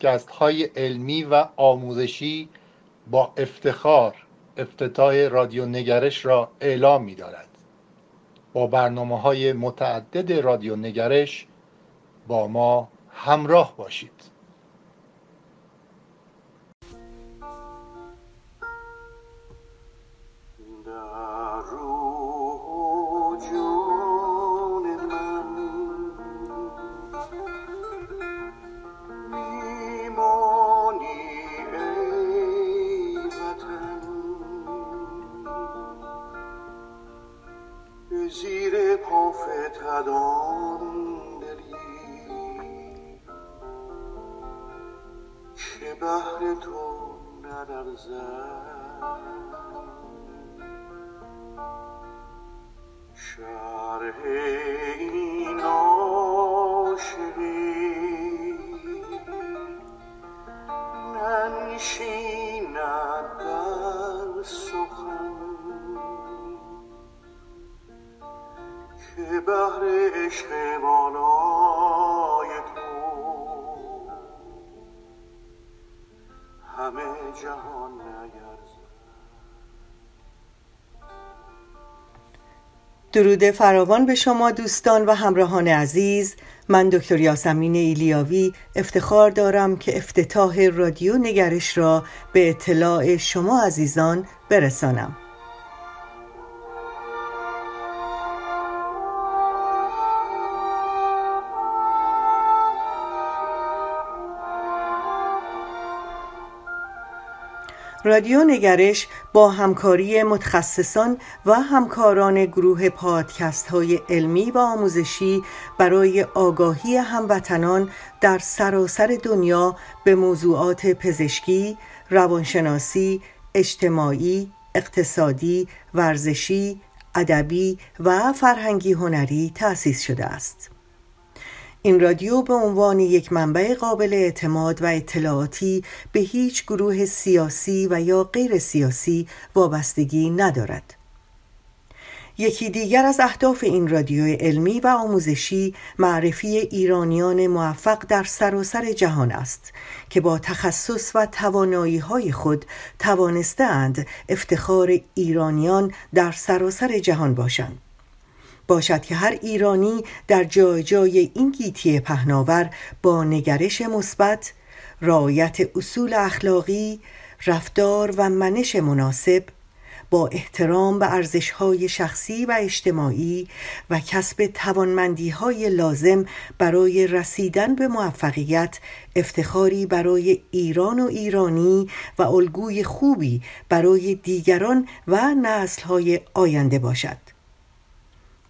پادکست های علمی و آموزشی با افتخار افتتاح رادیو نگرش را اعلام می دارد. با برنامه های متعدد رادیو نگرش با ما همراه باشید درود فراوان به شما دوستان و همراهان عزیز. من دکتر یاسمین ایلیاوی افتخار دارم که افتتاح رادیو نگرش را به اطلاع شما عزیزان برسانم. رادیو نگرش با همکاری متخصصان و همکاران گروه پادکست های علمی و آموزشی برای آگاهی هموطنان در سراسر دنیا به موضوعات پزشکی، روانشناسی، اجتماعی، اقتصادی، ورزشی، ادبی و فرهنگی هنری تأسیس شده است. این رادیو به عنوان یک منبع قابل اعتماد و اطلاعاتی به هیچ گروه سیاسی و یا غیر سیاسی وابستگی ندارد. یکی دیگر از اهداف این رادیو علمی و آموزشی معرفی ایرانیان موفق در سراسر جهان است که با تخصص و توانایی های خود توانستند افتخار ایرانیان در سراسر جهان باشند. باشد که هر ایرانی در جای جای این گیتی پهناور با نگرش مثبت رعایت اصول اخلاقی رفتار و منش مناسب با احترام به ارزشهای شخصی و اجتماعی و کسب توانمندیهای لازم برای رسیدن به موفقیت افتخاری برای ایران و ایرانی و الگوی خوبی برای دیگران و نسلهای آینده باشد.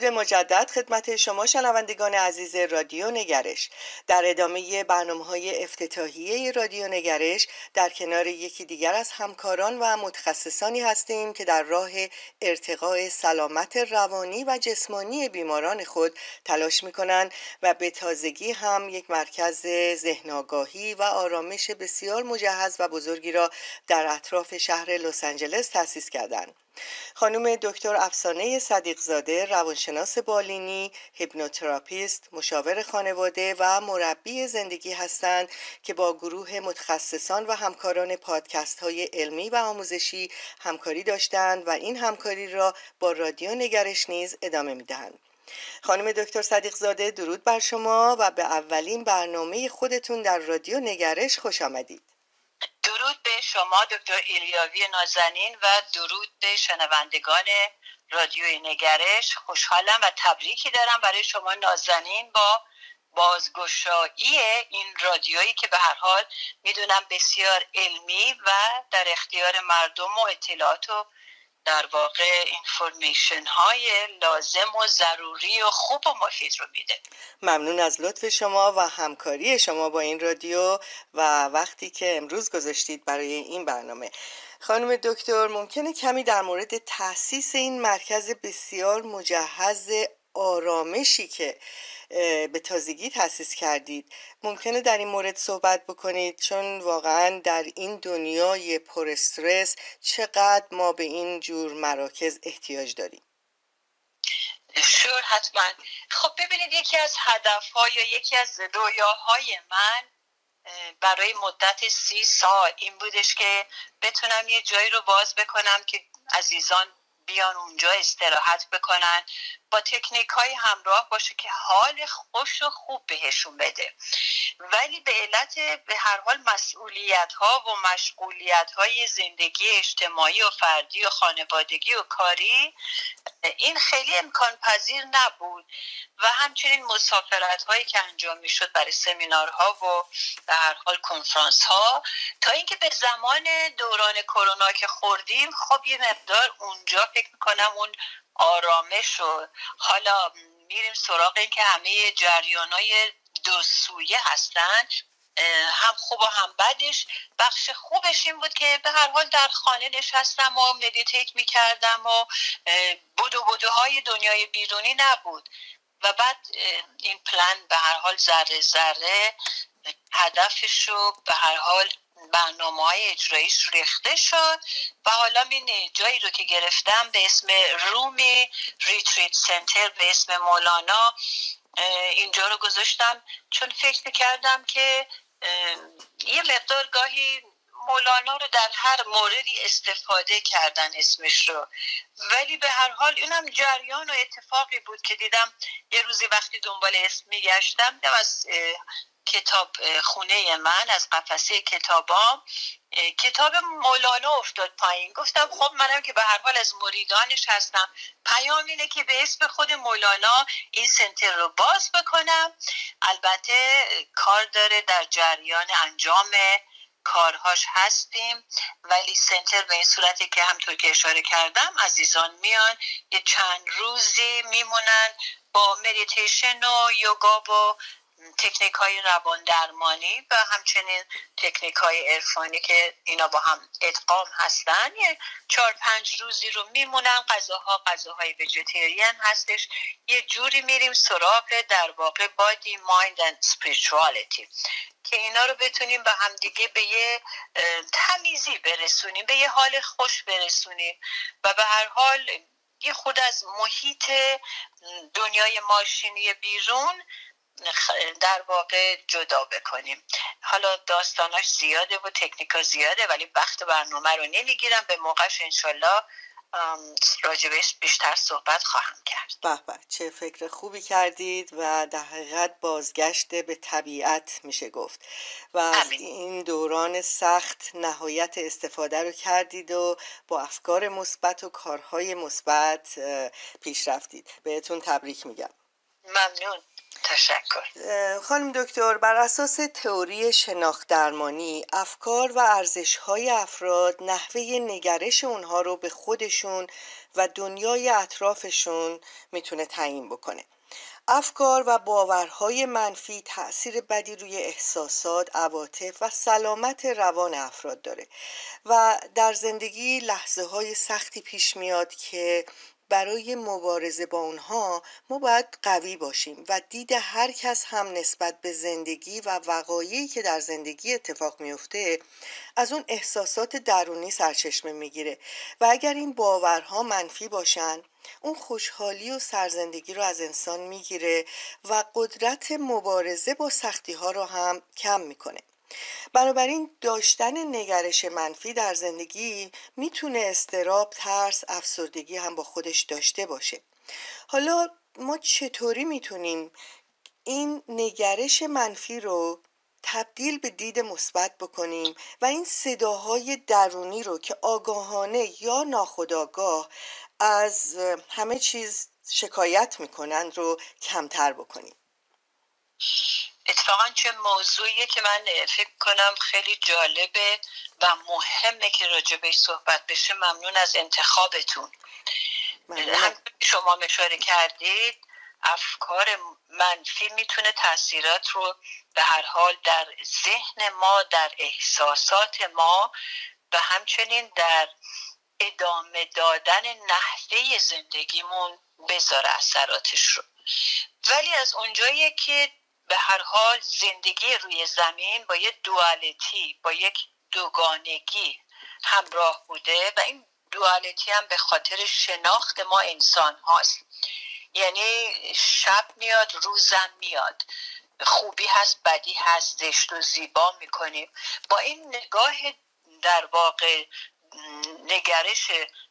درود مجدد خدمت شما شنوندگان عزیز رادیو نگرش. در ادامه برنامه های افتتاحیه رادیو نگرش در کنار یکی دیگر از همکاران و متخصصانی هستیم که در راه ارتقاء سلامت روانی و جسمانی بیماران خود تلاش می کنند و به تازگی هم یک مرکز ذهنگاهی و آرامش بسیار مجهز و بزرگی را در اطراف شهر لس آنجلس تأسیس کردند. خانم دکتر افسانه صدیقزاده روانشناس بالینی هیپنوتراپیست مشاور خانواده و مربی زندگی هستند که با گروه متخصصان و همکاران پادکست های علمی و آموزشی همکاری داشتند و این همکاری را با رادیو نگرش نیز ادامه می‌دهند. خانم دکتر صدیق زاده درود بر شما و به اولین برنامه خودتون در رادیو نگرش خوش آمدید. درود به شما دکتر ایلیاوی نازنین و درود به شنوندگان رادیوی نگرش. خوشحالم و تبریکی دارم برای شما نازنین با بازگشایی این رادیویی که به هر حال می‌دونم بسیار علمی و در اختیار مردم و اطلاعات و در واقع اینفورمیشن های لازم و ضروری و خوب و مفید رو میده. ممنون از لطف شما و همکاری شما با این رادیو و وقتی که امروز گذاشتید برای این برنامه. خانم دکتر ممکنه کمی در مورد تاسیس این مرکز بسیار مجهز آرامشی که به تازگی تاسیس کردید ممکنه در این مورد صحبت بکنید؟ چون واقعا در این دنیای پر استرس چقدر ما به این جور مراکز احتیاج داریم؟ شور حتما. خب ببینید یکی از هدف یا یکی از رویاهای من برای مدت سی سال. این بودش که بتونم یه جایی رو باز بکنم که عزیزان بیان اونجا استراحت بکنن. با تکنیک های همراه باشه که حال خوش و خوب بهشون بده. ولی به علت به هر حال مسئولیت ها و مشغولیت های زندگی اجتماعی و فردی و خانوادگی و کاری این خیلی امکان پذیر نبود. و همچنین مسافرت هایی که انجام می‌شد برای سمینارها و به هر حال کنفرانس ها تا اینکه به زمان دوران کرونا که خوردیم خب یه مقدار اونجا فکر می‌کنم اون آرامش و حالا میریم سراغ این که همه جریان های دو سویه هستن هم خوب و هم بدش. بخش خوبش این بود که به هر حال در خانه نشستم و مدیتیت می‌کردم و بدو بدوهای دنیای بیرونی نبود. و بعد این پلان به هر حال ذره ذره هدفش رو به هر حال برنامه های اجراییش ریخته شد و حالا این جایی رو که گرفتم به اسم رومی ریتریت سنتر به اسم مولانا اینجا رو گذاشتم چون فکر کردم که یه مقدار گاهی مولانا رو در هر موردی استفاده کردن اسمش رو. ولی به هر حال اینم جریان و اتفاقی بود که دیدم یه روزی وقتی دنبال اسم میگشتم از کتاب خونه من از قفسه کتابام. کتاب مولانا افتاد پایین. گفتم خب منم که به هر حال از مریدانش هستم. پیام اینه که به اسم خود مولانا این سنتر رو باز بکنم. البته کار داره در جریان انجام کارهاش هستیم. ولی center به این صورتی که همونطور که اشاره کردم عزیزان میان یه چند روزی میمونن با مدیتیشن و یوگا و تکنیک های روان درمانی و همچنین تکنیک های عرفانی که اینا با هم ادغام هستن. یه چهار پنج روزی رو میمونن. غذاها غذاهای vegetarian هستش. یه جوری میریم سراغ در واقع body, mind and spirituality که اینا رو بتونیم به همدیگه به یه تمیزی برسونیم به یه حال خوش برسونیم و به هر حال یه خود از محیط دنیای ماشینی بیرون در واقع جدا بکنیم. حالا داستاناش زیاده و تکنیکا زیاده ولی وقت برنامه رو نمی‌گیرم. به موقعش انشالله راجبش بیشتر صحبت خواهم کرد. به به چه فکر خوبی کردید و در حقیقت بازگشت به طبیعت میشه گفت. و از این دوران سخت نهایت استفاده رو کردید و با افکار مثبت و کارهای مثبت پیش رفتید. بهتون تبریک میگم. ممنون. تشکر. خانم دکتر بر اساس تئوری شناخت درمانی افکار و ارزش های افراد نحوه نگرش اونها رو به خودشون و دنیای اطرافشون می‌تونه تعیین بکنه. افکار و باورهای منفی تاثیر بدی روی احساسات، عواطف و سلامت روان افراد داره و در زندگی لحظه های سختی پیش میاد که برای مبارزه با اونها ما باید قوی باشیم و دید هر کس هم نسبت به زندگی و وقایعی که در زندگی اتفاق میفته از اون احساسات درونی سرچشمه می‌گیره. و اگر این باورها منفی باشن اون خوشحالی و سرزندگی رو از انسان می‌گیره و قدرت مبارزه با سختی ها رو هم کم می‌کنه. بنابراین داشتن نگرش منفی در زندگی می‌تونه استراب، ترس، افسردگی هم با خودش داشته باشه. حالا ما چطوری می‌تونیم این نگرش منفی رو تبدیل به دید مثبت بکنیم و این صداهای درونی رو که آگاهانه یا ناخودآگاه از همه چیز شکایت می‌کنند رو کمتر بکنیم؟ اتفاقا چه موضوعیه که من فکر کنم خیلی جالبه و مهمه که راجبش صحبت بشه. ممنون از انتخابتون. شما مشاره کردید افکار منفی می‌تونه تاثیرات رو به هر حال در ذهن ما در احساسات ما و همچنین در ادامه دادن نحوه زندگیمون بذاره اثراتش رو. ولی از اونجایی که به هر حال زندگی روی زمین با یک دوالتی با یک دوگانگی همراه بوده و این دوالتی هم به خاطر شناخت ما انسان هاست. یعنی شب میاد روزم میاد. خوبی هست بدی هست زشت و زیبا می‌کنیم. با این نگاه در واقع نگرش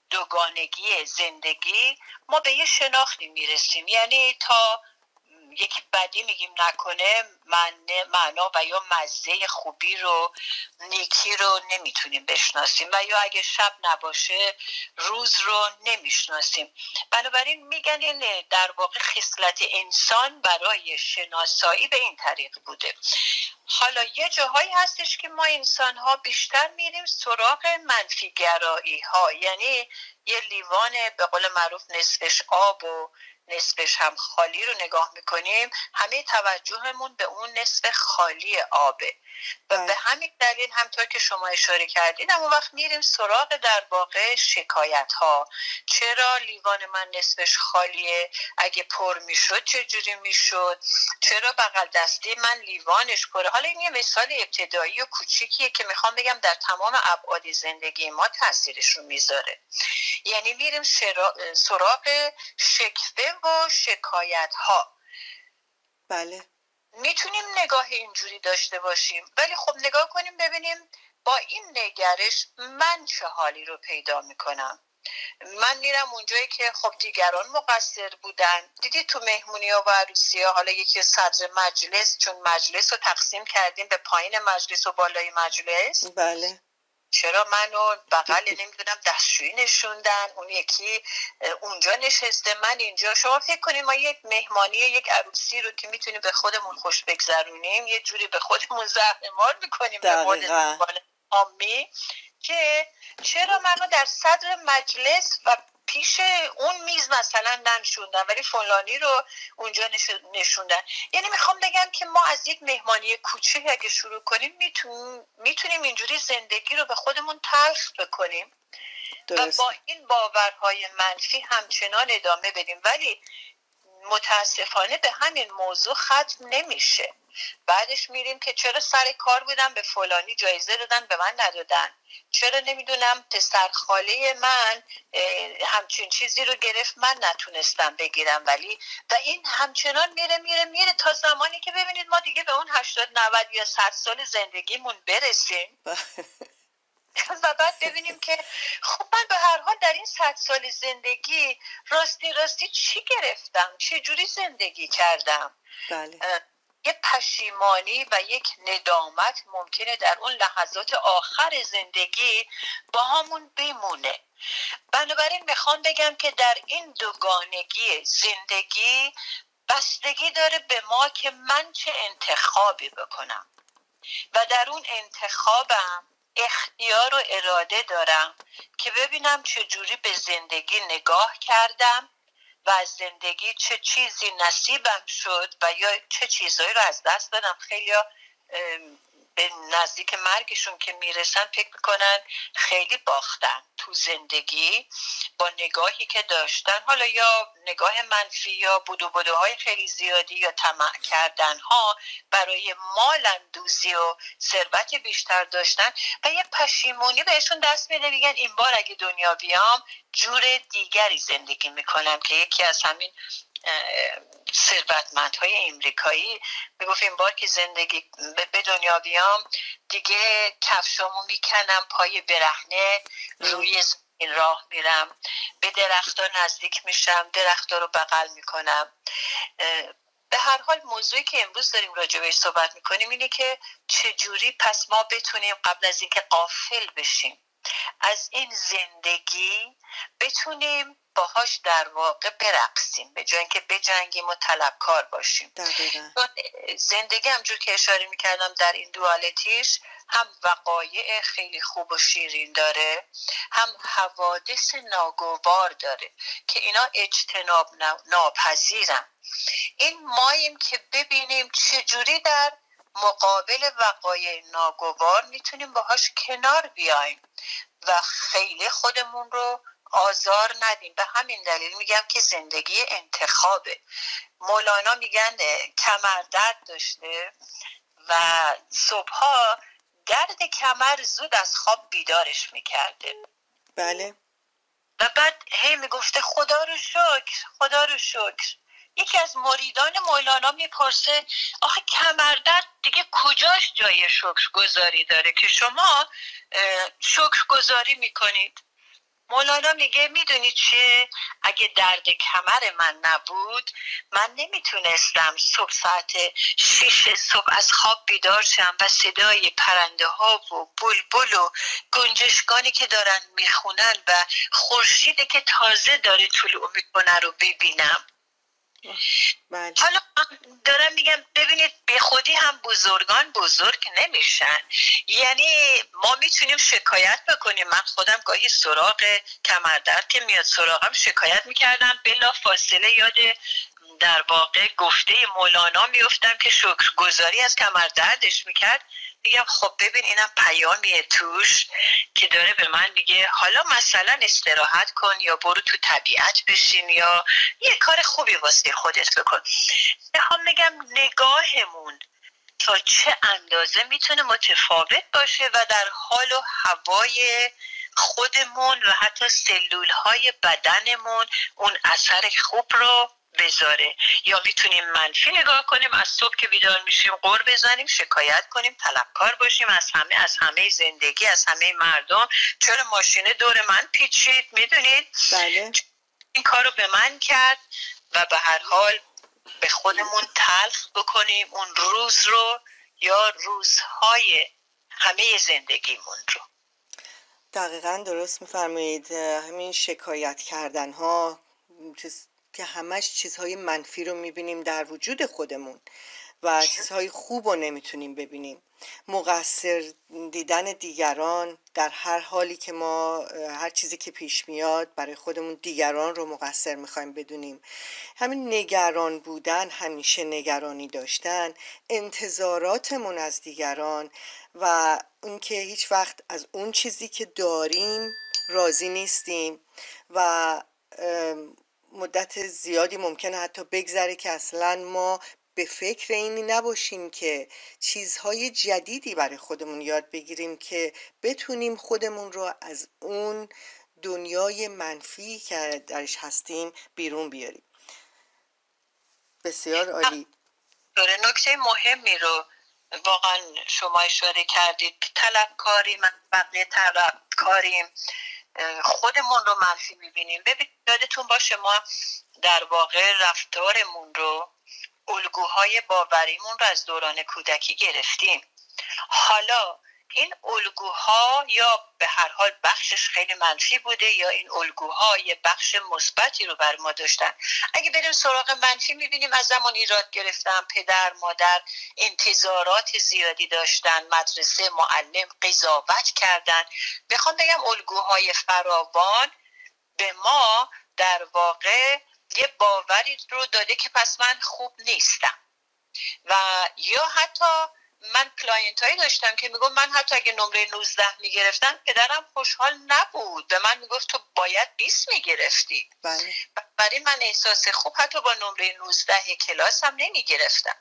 دوگانگی زندگی ما به یه شناختی می‌رسیم. یعنی تا یک بدی میگیم نکنه معنا و یا مزه خوبی رو نیکی رو نمی‌تونیم بشناسیم و یا اگه شب نباشه روز رو نمی‌شناسیم. بنابراین میگن این در واقع خصلت انسان برای شناسایی به این طریق بوده. حالا یه جاهایی هستش که ما انسان ها بیشتر میریم سراغ منفیگرایی ها یعنی یه لیوان به قول معروف نصفش آب و نصفش هم خالی رو نگاه می‌کنیم همه توجهمون به اون نصف خالی آبه. و به بله. همین دلیل همطور که شما اشاره کردین اما وقت میریم سراغ در واقع شکایت ها چرا لیوان من نصفش خالیه؟ اگه پر می‌شد چجوری می‌شد؟ چرا بغل دستی من لیوانش پره؟ حالا این یه مثال ابتدایی و کوچیکیه که می‌خوام بگم در تمام ابعاد زندگی ما تاثیرش رو می‌ذاره. یعنی میریم سراغ شکفه و شکایت ها بله. می‌تونیم نگاه اینجوری داشته باشیم ولی خب نگاه کنیم ببینیم با این نگرش من چه حالی رو پیدا می‌کنم. من میرم اونجایی که خب دیگران مقصر بودن. دیدی تو مهمونی ها و عروسی ها حالا یکی صدر مجلس چون مجلس رو تقسیم کردیم به پایین مجلس و بالای مجلس. بله. چرا منو بغل نمی‌دونم دستشویی نشوندن؟ اون یکی اونجا نشسته من اینجا. شما فکر کنیم ما یک مهمانی یک عروسی رو که می‌تونیم به خودمون خوش بگذرونیم یه جوری به خودمون زهرمار می‌کنیم به آمی که چرا منو در صدر مجلس و پیش اون میز مثلا ننشوندن ولی فلانی رو اونجا نشوندن. یعنی می‌خوام بگم که ما از یک مهمانی کوچه اگه شروع کنیم می‌تونیم اینجوری زندگی رو به خودمون تلخ بکنیم. و با این باورهای منفی همچنان ادامه بدیم. ولی متاسفانه به همین موضوع ختم نمیشه. بعدش میریم که چرا سر کار بودم به فلانی جایزه دادن به من ندادن؟ چرا نمی‌دونم پسر خاله من همچین چیزی رو گرفت من نتونستم بگیرم؟ ولی و این همچنان میره میره میره تا زمانی که ببینید ما دیگه به اون 80 90 یا 100 سال زندگیمون برسیم. و بعد ببینیم که خب من به هر حال در این صد سال زندگی راستی راستی چی گرفتم؟ چه جوری زندگی کردم؟ بله. یه پشیمانی و یک ندامت ممکنه در اون لحظات آخر زندگی با همون بمونه. بنابراین می‌خوام بگم که در این دوگانگی زندگی بستگی داره به ما که من چه انتخابی بکنم. و در اون انتخابم اختیار و اراده دارم که ببینم چجوری به زندگی نگاه کردم و از زندگی چه چیزی نصیبم شد و یا چه چیزهایی رو از دست دادم. خیلی به نزدیک مرگشون که می‌رسن فکر می‌کنن خیلی باختن تو زندگی با نگاهی که داشتن. حالا یا نگاه منفی یا بودو بودوهای خیلی زیادی یا طمع کردن ها برای مال اندوزی و ثروت بیشتر داشتن و یه پشیمونی بهشون دست میده. میگن این بار اگه دنیا بیام جور دیگری زندگی می‌کنم که یکی از همین ثروتمندهای امریکایی. می‌گفت این بار که زندگی به دنیا بیام. دیگه کفشامو می‌کنم پای برهنه روی این راه میرم. به درختها نزدیک میشم درختها رو بغل می‌کنم. به هر حال موضوعی که امروز داریم راجع بهش صحبت می‌کنیم اینه که چجوری پس ما بتونیم قبل از اینکه قافل بشیم از این زندگی بتونیم باهاش در واقع برقصیم به جای اینکه بجنگیم و طلبکار باشیم. زندگی همجور که اشاره می‌کردم در این دوالتیش هم وقایع خیلی خوب و شیرین داره هم حوادث ناگوار داره که اینا اجتناب ناپذیرن. این ماییم که ببینیم چجوری در مقابل وقایع ناگوار می‌تونیم باهاش کنار بیایم و خیلی خودمون رو آزار ندیم. به همین دلیل میگم که زندگی انتخابه. مولانا میگن کمر درد داشته و صبحها درد کمر زود از خواب بیدارش می‌کرده. بله. و بعد هی می‌گفته خدا رو شکر خدا رو شکر. یکی از مریدان مولانا می‌پرسه آخه کمردرد دیگه کجاش جای شکر گذاری داره که شما شکر گذاری می‌کنید؟ مولانا میگه می‌دونی چیه؟ اگه درد کمر من نبود من نمی‌تونستم صبح ساعت شیش صبح از خواب بیدار شم و صدای پرنده ها و بلبل و گنجشگانی که دارن می‌خونن و خورشیدی که تازه داره طلوع می‌کنه رو ببینم. بله. حالا دارم میگم ببینید به خودی هم بزرگان بزرگ نمیشن. یعنی ما می‌تونیم شکایت بکنیم. من خودم گاهی سراغ کمردرد که میاد سراغم شکایت می‌کردم. بلا فاصله یاد در واقع گفته مولانا میفتم که شکرگزاری از کمردردش می‌کرد. میگم خب ببین اینم پیامیه توش که داره به من میگه حالا مثلا استراحت کن یا برو تو طبیعت بشین یا یه کار خوبی واسه خودت بکن. می‌خوام میگم نگاهمون تا چه اندازه می‌تونه متفاوت باشه و در حال و هوای خودمون و حتی سلول های بدنمون اون اثر خوب رو بذاره. یا می‌تونیم منفی نگاه کنیم از صبح که بیدار میشیم قور بزنیم شکایت کنیم طلبکار باشیم از همه از همه زندگی از همه مردم. چرا ماشین دور من پیچید می‌دونید؟ بله. این کار رو به من کرد و به هر حال به خودمون تلخ بکنیم اون روز رو یا روزهای همه زندگیمون رو. دقیقا درست میفرمایید. همین شکایت کردن ها که همش چیزهای منفی رو می‌بینیم در وجود خودمون و چیزهای خوب رو نمی‌تونیم ببینیم. مقصر دیدن دیگران در هر حالی که ما هر چیزی که پیش میاد برای خودمون دیگران رو مقصر می‌خوایم بدونیم. همین نگران بودن همیشه نگرانی داشتن انتظاراتمون از دیگران و اینکه هیچ وقت از اون چیزی که داریم راضی نیستیم و مدت زیادی ممکنه حتی بگذره که اصلا ما به فکر اینی نباشیم که چیزهای جدیدی برای خودمون یاد بگیریم که بتونیم خودمون رو از اون دنیای منفی که درش هستیم بیرون بیاریم. بسیار عالی. نکته مهمی رو واقعا شما اشاره کردید. طلبکاری من بقیه طلبکاریم. خودمون رو منفی می‌بینیم. ببینید یادتون باشه ما در واقع رفتارمون رو الگوهای باوریمون رو از دوران کودکی گرفتیم. حالا این الگوها یا به هر حال بخشش خیلی منفی بوده یا این الگوها یه بخش مثبتی رو بر ما داشتن. اگه بریم سراغ منفی می‌بینیم از زمان ایراد گرفتن پدر مادر انتظارات زیادی داشتن مدرسه معلم قضاوت کردن. بخوام بگم الگوهای فراوان به ما در واقع یه باوری رو داده که پس من خوب نیستم. و یا حتی من client هایی داشتم که میگم من حتی اگه نمره 19 می‌گرفتم پدرم خوشحال نبود. به من می‌گفت تو باید 20 می‌گرفتی. بله. برای من احساس خوب حتی با نمره 19 کلاس هم نمی‌گرفتم.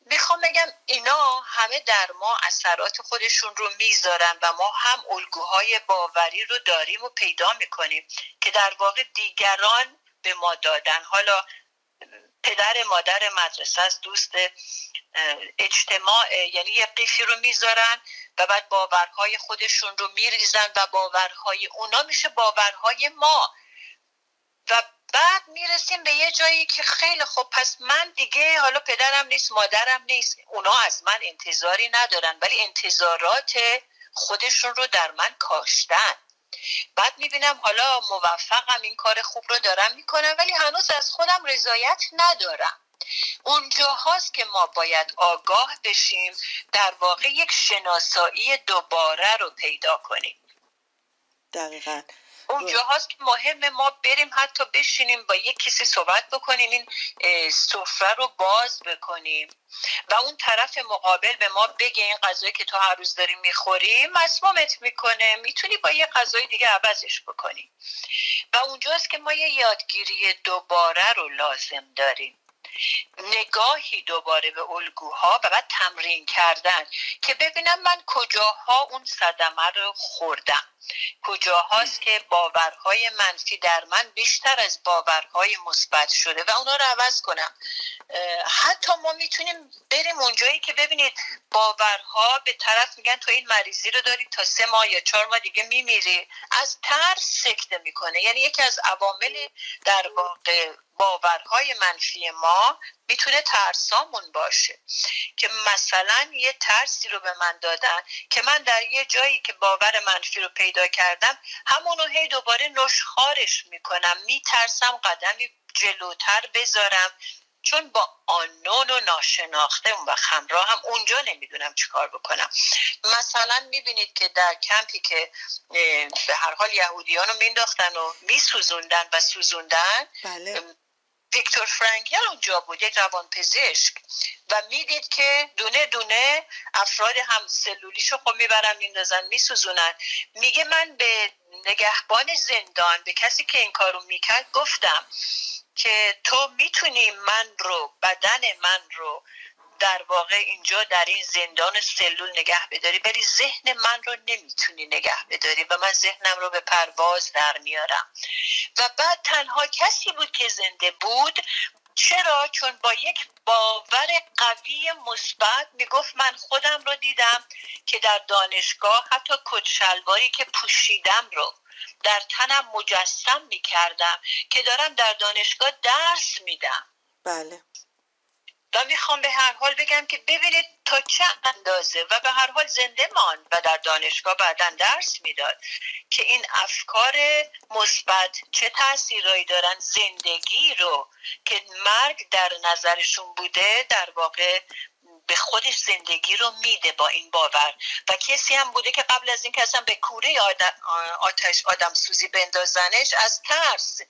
می‌خوام بگم اینا همه در ما اثرات خودشون رو می‌ذارن و ما هم الگوهای باوری رو داریم و پیدا می‌کنیم که در واقع دیگران به ما دادن. حالا پدر مادر مدرسه از دوست اجتماع یعنی یه قیفی رو می‌ذارن و بعد باورهای خودشون رو میریزن و باورهای اونا میشه باورهای ما. و بعد می‌رسیم به یه جایی که خیلی خوب پس من دیگه حالا پدرم نیست مادرم نیست اونا از من انتظاری ندارن ولی انتظارات خودشون رو در من کاشتن. بعد می‌بینم حالا موفقم این کار خوب رو دارم می‌کنم ولی هنوز از خودم رضایت ندارم. اونجا هاست که ما باید آگاه بشیم در واقع یک شناسایی دوباره رو پیدا کنیم. دقیقا. اونجا هاست که مهم ما بریم حتی بشینیم با یک کسی صحبت بکنیم این سفره رو باز بکنیم. و اون طرف مقابل به ما بگه این غذایی که تو هر روز داری می‌خوری مسمومت می‌کنه می‌تونی با یه غذای دیگه عوضش بکنی. و اونجاست که ما یه یادگیری دوباره رو لازم داریم. نگاهی دوباره به الگوها و بعد تمرین کردن که ببینم من کجاها اون صدمه رو خوردم. کجاهاست که باورهای منفی در من بیشتر از باورهای مثبت شده و اونا رو عوض کنم. حتی ما می‌تونیم بریم اونجایی که ببینید باورها به طرف میگن تو این مریضی رو داری تا سه ماه یا چهار ماه دیگه میمیری. از ترس سکته می‌کنه. یعنی یکی از عوامل در واقع باورهای منفی ما می‌تونه ترسامون باشه که مثلا یه ترسی رو به من دادن که من در یه جایی که باور منفی رو پیدا کردم همونو هی دوباره نشخارش می‌کنم میترسم قدمی جلوتر بذارم چون با آنون و ناشناخته و خمراه هم اونجا نمی‌دونم چیکار بکنم مثلا می‌بینید که در کمپی که به هر حال یهودیان رو مینداختن و میسوزوندن و سوزوندن بله. ویکتور فرانکل اونجا بود یک روانپزشک. و می‌دید که دونه دونه افراد هم سلولیشو خب می‌برن میندازن میسوزونن. میگه من به نگهبان زندان به کسی که این کارو می‌کرد گفتم که تو می‌تونی من رو بدن من رو در واقع اینجا در این زندان سلول نگه بداری ولی ذهن من رو نمی‌تونی نگه بداری و من ذهنم رو به پرواز در میارم و بعد تنها کسی بود که زنده بود. چرا؟ چون با یک باور قوی مثبت می‌گفت من خودم رو دیدم که در دانشگاه حتی کچلواری که پوشیدم رو در تنم مجسم می‌کردم که دارم در دانشگاه درس میدم. بله. و می‌خوام به هر حال بگم که ببینید تا چه اندازه و به هر حال زنده مان و در دانشگاه بعدا درس می‌داد که این افکار مثبت چه تاثیرایی دارن زندگی رو که مرگ در نظرشون بوده در واقع به خودش زندگی رو میده با این باور. و کسی هم بوده که قبل از اینکه اصلا به کوره آتش آدم سوزی بندازنش از ترس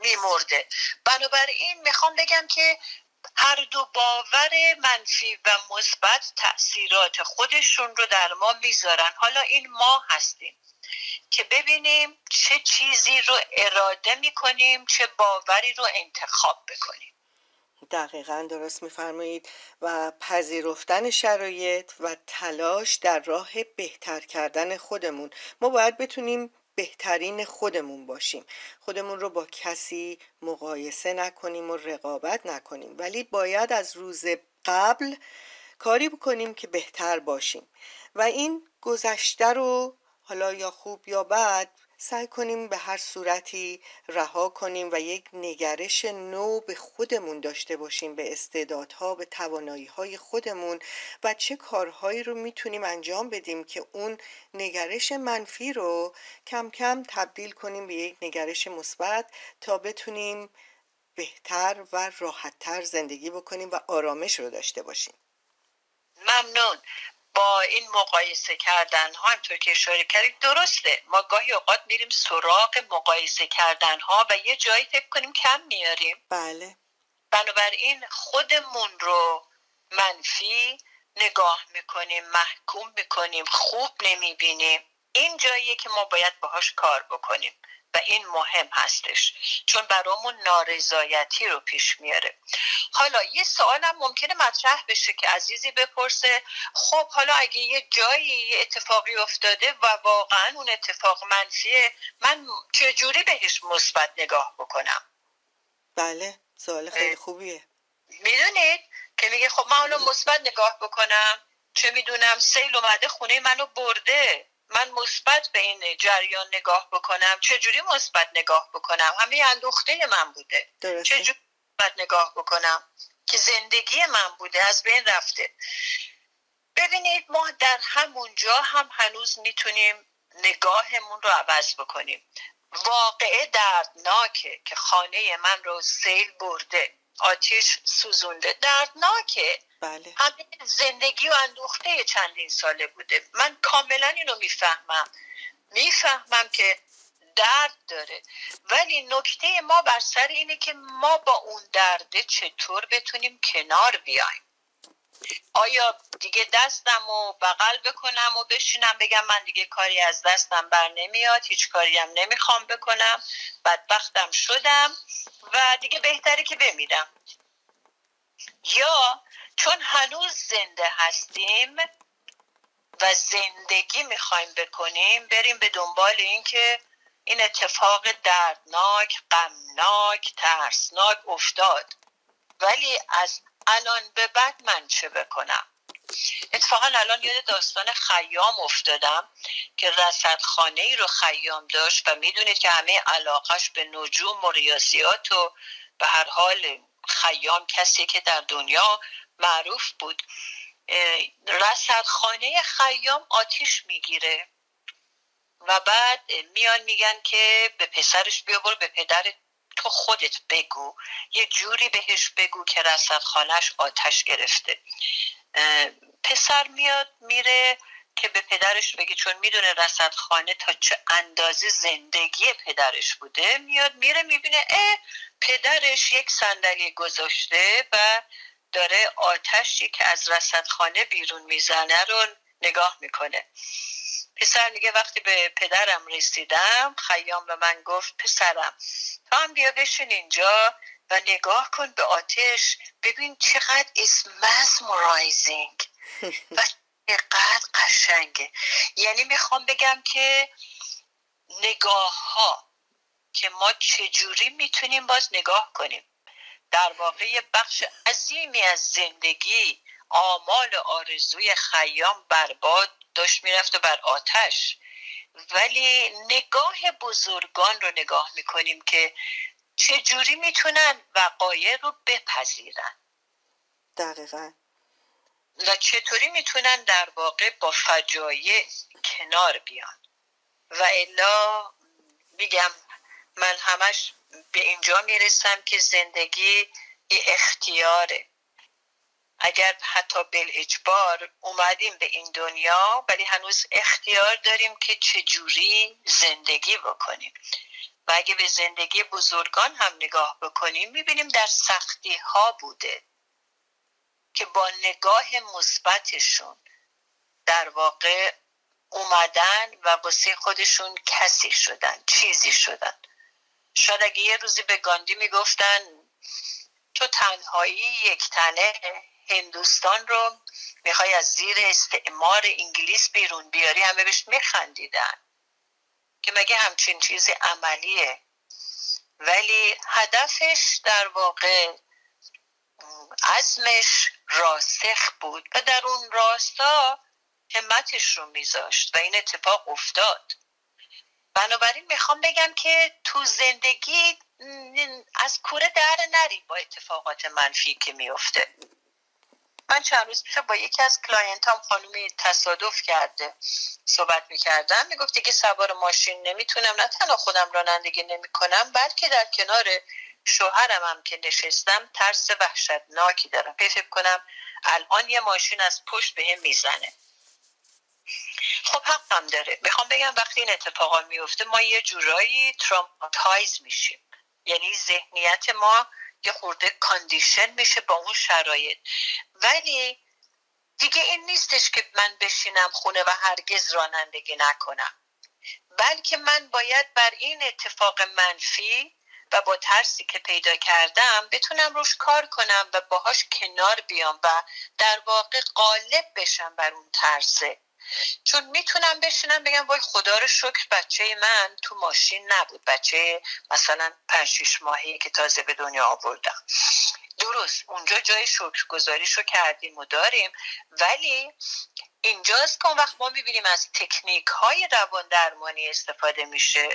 میمرده. بنابراین می‌خوام بگم که هر دو باور منفی و مثبت تاثیرات خودشون رو در ما می‌ذارن. حالا این ما هستیم که ببینیم چه چیزی رو اراده می‌کنیم چه باوری رو انتخاب بکنیم. دقیقا درست میفرمایید و پذیرفتن شرایط و تلاش در راه بهتر کردن خودمون. ما باید بتونیم بهترین خودمون باشیم. خودمون رو با کسی مقایسه نکنیم و رقابت نکنیم. ولی باید از روز قبل کاری بکنیم که بهتر باشیم. و این گذشته رو حالا یا خوب یا بد سعی کنیم به هر صورتی رها کنیم و یک نگرش نو به خودمون داشته باشیم به استعدادها به توانایی های خودمون و چه کارهایی رو می‌تونیم انجام بدیم که اون نگرش منفی رو کم کم تبدیل کنیم به یک نگرش مثبت تا بتونیم بهتر و راحتتر زندگی بکنیم و آرامش رو داشته باشیم. ممنون. با این مقایسه کردن ها همطور که اشاره کردید درسته. ما گاهی اوقات میریم سراغ مقایسه کردن ها و یه جایی فکر کنیم کم میاریم. بله. بنابراین خودمون رو منفی نگاه می‌کنیم محکوم می‌کنیم خوب نمی‌بینیم. این جاییه که ما باید باهاش کار بکنیم. و این مهم هستش. چون برامون نارضایتی رو پیش میاره. حالا یه سوالم ممکنه مطرح بشه که عزیزی بپرسه خب حالا اگه یه جایی یه اتفاقی افتاده و واقعا اون اتفاق منفیه من چجوری بهش مثبت نگاه بکنم؟ بله سوال خیلی خوبیه. می‌دونید که میگه خب من حالا مثبت نگاه بکنم چه می‌دونم سیل اومده خونه منو برده. من مثبت به این جریان نگاه بکنم. چجوری مثبت نگاه بکنم؟ همه اندوخته من بوده. چجوری مثبت نگاه بکنم؟ که زندگی من بوده از بین رفته. ببینید ما در همونجا هم هنوز می‌تونیم نگاهمون رو عوض بکنیم. واقعه دردناکه که خانه من رو سیل برده. آتیش سوزونده دردناکه. بله. همین زندگی و اندوخته چندین ساله بوده. من کاملا اینو می‌فهمم. می‌فهمم که درد داره. ولی نکته ما بر سر اینه که ما با اون درده چطور بتونیم کنار بیایم. آیا دیگه دستم و بغل بکنم و بشینم بگم من دیگه کاری از دستم بر نمیاد هیچ کاری هم نمی‌خوام بکنم بدبختم شدم و دیگه بهتره که بمیرم. یا چون هنوز زنده هستیم و زندگی می‌خوایم بکنیم بریم به دنبال اینکه این اتفاق دردناک غمناک ترسناک افتاد. ولی از الان به بعد من چه بکنم؟ اتفاقا الان یاد داستان خیام افتادم که رصدخانه ای رو خیام داشت و می‌دونید که همه علاقش به نجوم و ریاضیات و به هر حال خیام کسی که در دنیا معروف بود. رصدخانه خیام آتیش می‌گیره و بعد میان میگن که به پسرش بیا برو به پدر تو خودت بگو یه جوری بهش بگو که رصدخانهش آتش گرفته. پسر میاد میره که به پدرش بگه چون می‌دونه رصدخانه تا چه اندازه زندگی پدرش بوده. میاد میره می‌بینه اه پدرش یک صندلی گذاشته و داره آتشی که از رصدخانه بیرون می‌زنه رو نگاه می‌کنه. پسر میگه وقتی به پدرم رسیدم خیام به من گفت پسرم تو هم بیا بشین اینجا و نگاه کن به آتش ببین چقدر is mesmerizing. و چقدر قشنگه. یعنی می‌خوام بگم که نگاه ها که ما چجوری می‌تونیم باز نگاه کنیم در واقع یه بخش عظیمی از زندگی آمال آرزوی خیام برباد داشت می‌رفته بر آتش. ولی نگاه بزرگان رو نگاه می‌کنیم که چجوری می‌تونن وقایع رو بپذیرن. دقیقا. و چطوری می‌تونن در واقع با فجایع کنار بیان. و الا میگم من همش به اینجا می‌رسم که زندگی اختیاره. اگر حتی بل اجبار اومدیم به این دنیا ولی هنوز اختیار داریم که چجوری زندگی بکنیم. و اگه به زندگی بزرگان هم نگاه بکنیم می‌بینیم در سختی ها بوده که با نگاه مثبتشون در واقع اومدن و واسه خودشون کسی شدن چیزی شدن. شاید اگه یه روزی به گاندی می‌گفتن تو تنهایی یک تنه هندوستان رو می‌خوای از زیر استعمار انگلیس بیرون بیاری همه بهش میخندیدن که مگه همچین چیزی عملیه. ولی هدفش در واقع عزمش راسخ بود و در اون راستا همتش رو میذاشت و این اتفاق افتاد. بنابراین می‌خوام بگم که تو زندگی از کوره در نری با اتفاقات منفی که میفته من چند روز پیش با یکی از client هام خانومی تصادف کرده صحبت می‌کردم. می‌گفت دیگه سوار ماشین نمی‌تونم نه تنها خودم رانندگی نمی‌کنم بلکه در کنار شوهرم هم که نشستم ترس وحشتناکی دارم. فکر کنم الان یه ماشین از پشت بهم می‌زنه. خب حقم داره. می‌خوام بگم وقتی این اتفاقا میفته ما یه جورایی traumatize میشیم. یعنی ذهنیت ما یه خورده condition میشه با اون شرایط. ولی دیگه این نیستش که من بشینم خونه و هرگز رانندگی نکنم. بلکه من باید بر این اتفاق منفی و با ترسی که پیدا کردم بتونم روش کار کنم و باهاش کنار بیام و در واقع غالب بشم بر اون ترسه چون می‌تونم بشینم بگم وای خدا رو شکر بچه من تو ماشین نبود. بچه مثلا پنج شیش ماهی که تازه به دنیا آوردم. درست. اونجا جای شکرگزاریشو کردیم و داریم. ولی اینجاست که اون وقت ما می‌بینیم از تکنیک های روان درمانی استفاده میشه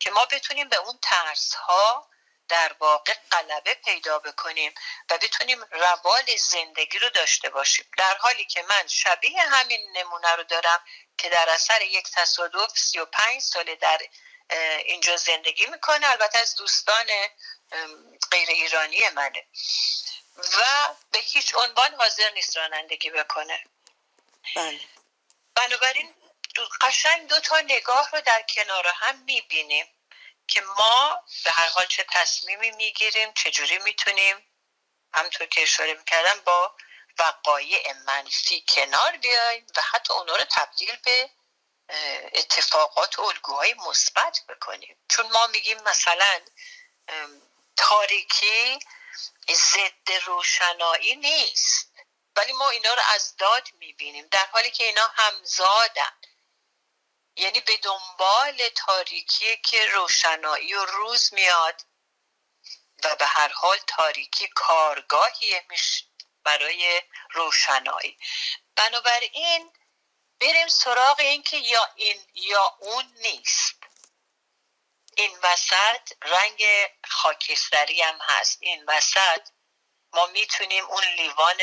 که ما بتونیم به اون ترس ها در واقع غلبه پیدا بکنیم و بتونیم روال زندگی رو داشته باشیم. در حالی که من شبیه همین نمونه رو دارم که در اثر یک تصادف 35 ساله در اینجا زندگی می‌کنه. البته از دوستان غیر ایرانی منه. و به هیچ عنوان حاضر نیست رانندگی بکنه. بله. بنابراین قشنگ دو تا نگاه رو در کنار هم می‌بینیم که ما به هر حال چه تصمیمی می‌گیریم چجوری می‌تونیم همطور که اشاره می‌کردم با وقایع منفی کنار بیایم و حتی اونا رو تبدیل به اتفاقات و الگوهای مثبت بکنیم. چون ما میگیم مثلا تاریکی ضد روشنایی نیست. ولی ما اینا رو از داد می‌بینیم در حالی که اینا همزادن. یعنی به دنبال تاریکی که روشنایی و روز میاد و به هر حال تاریکی کارگاهی برای روشنایی. بنابراین بریم سراغ این که یا این یا اون نیست. این وسط رنگ خاکستری هم هست. این وسط ما می‌تونیم اون لیوان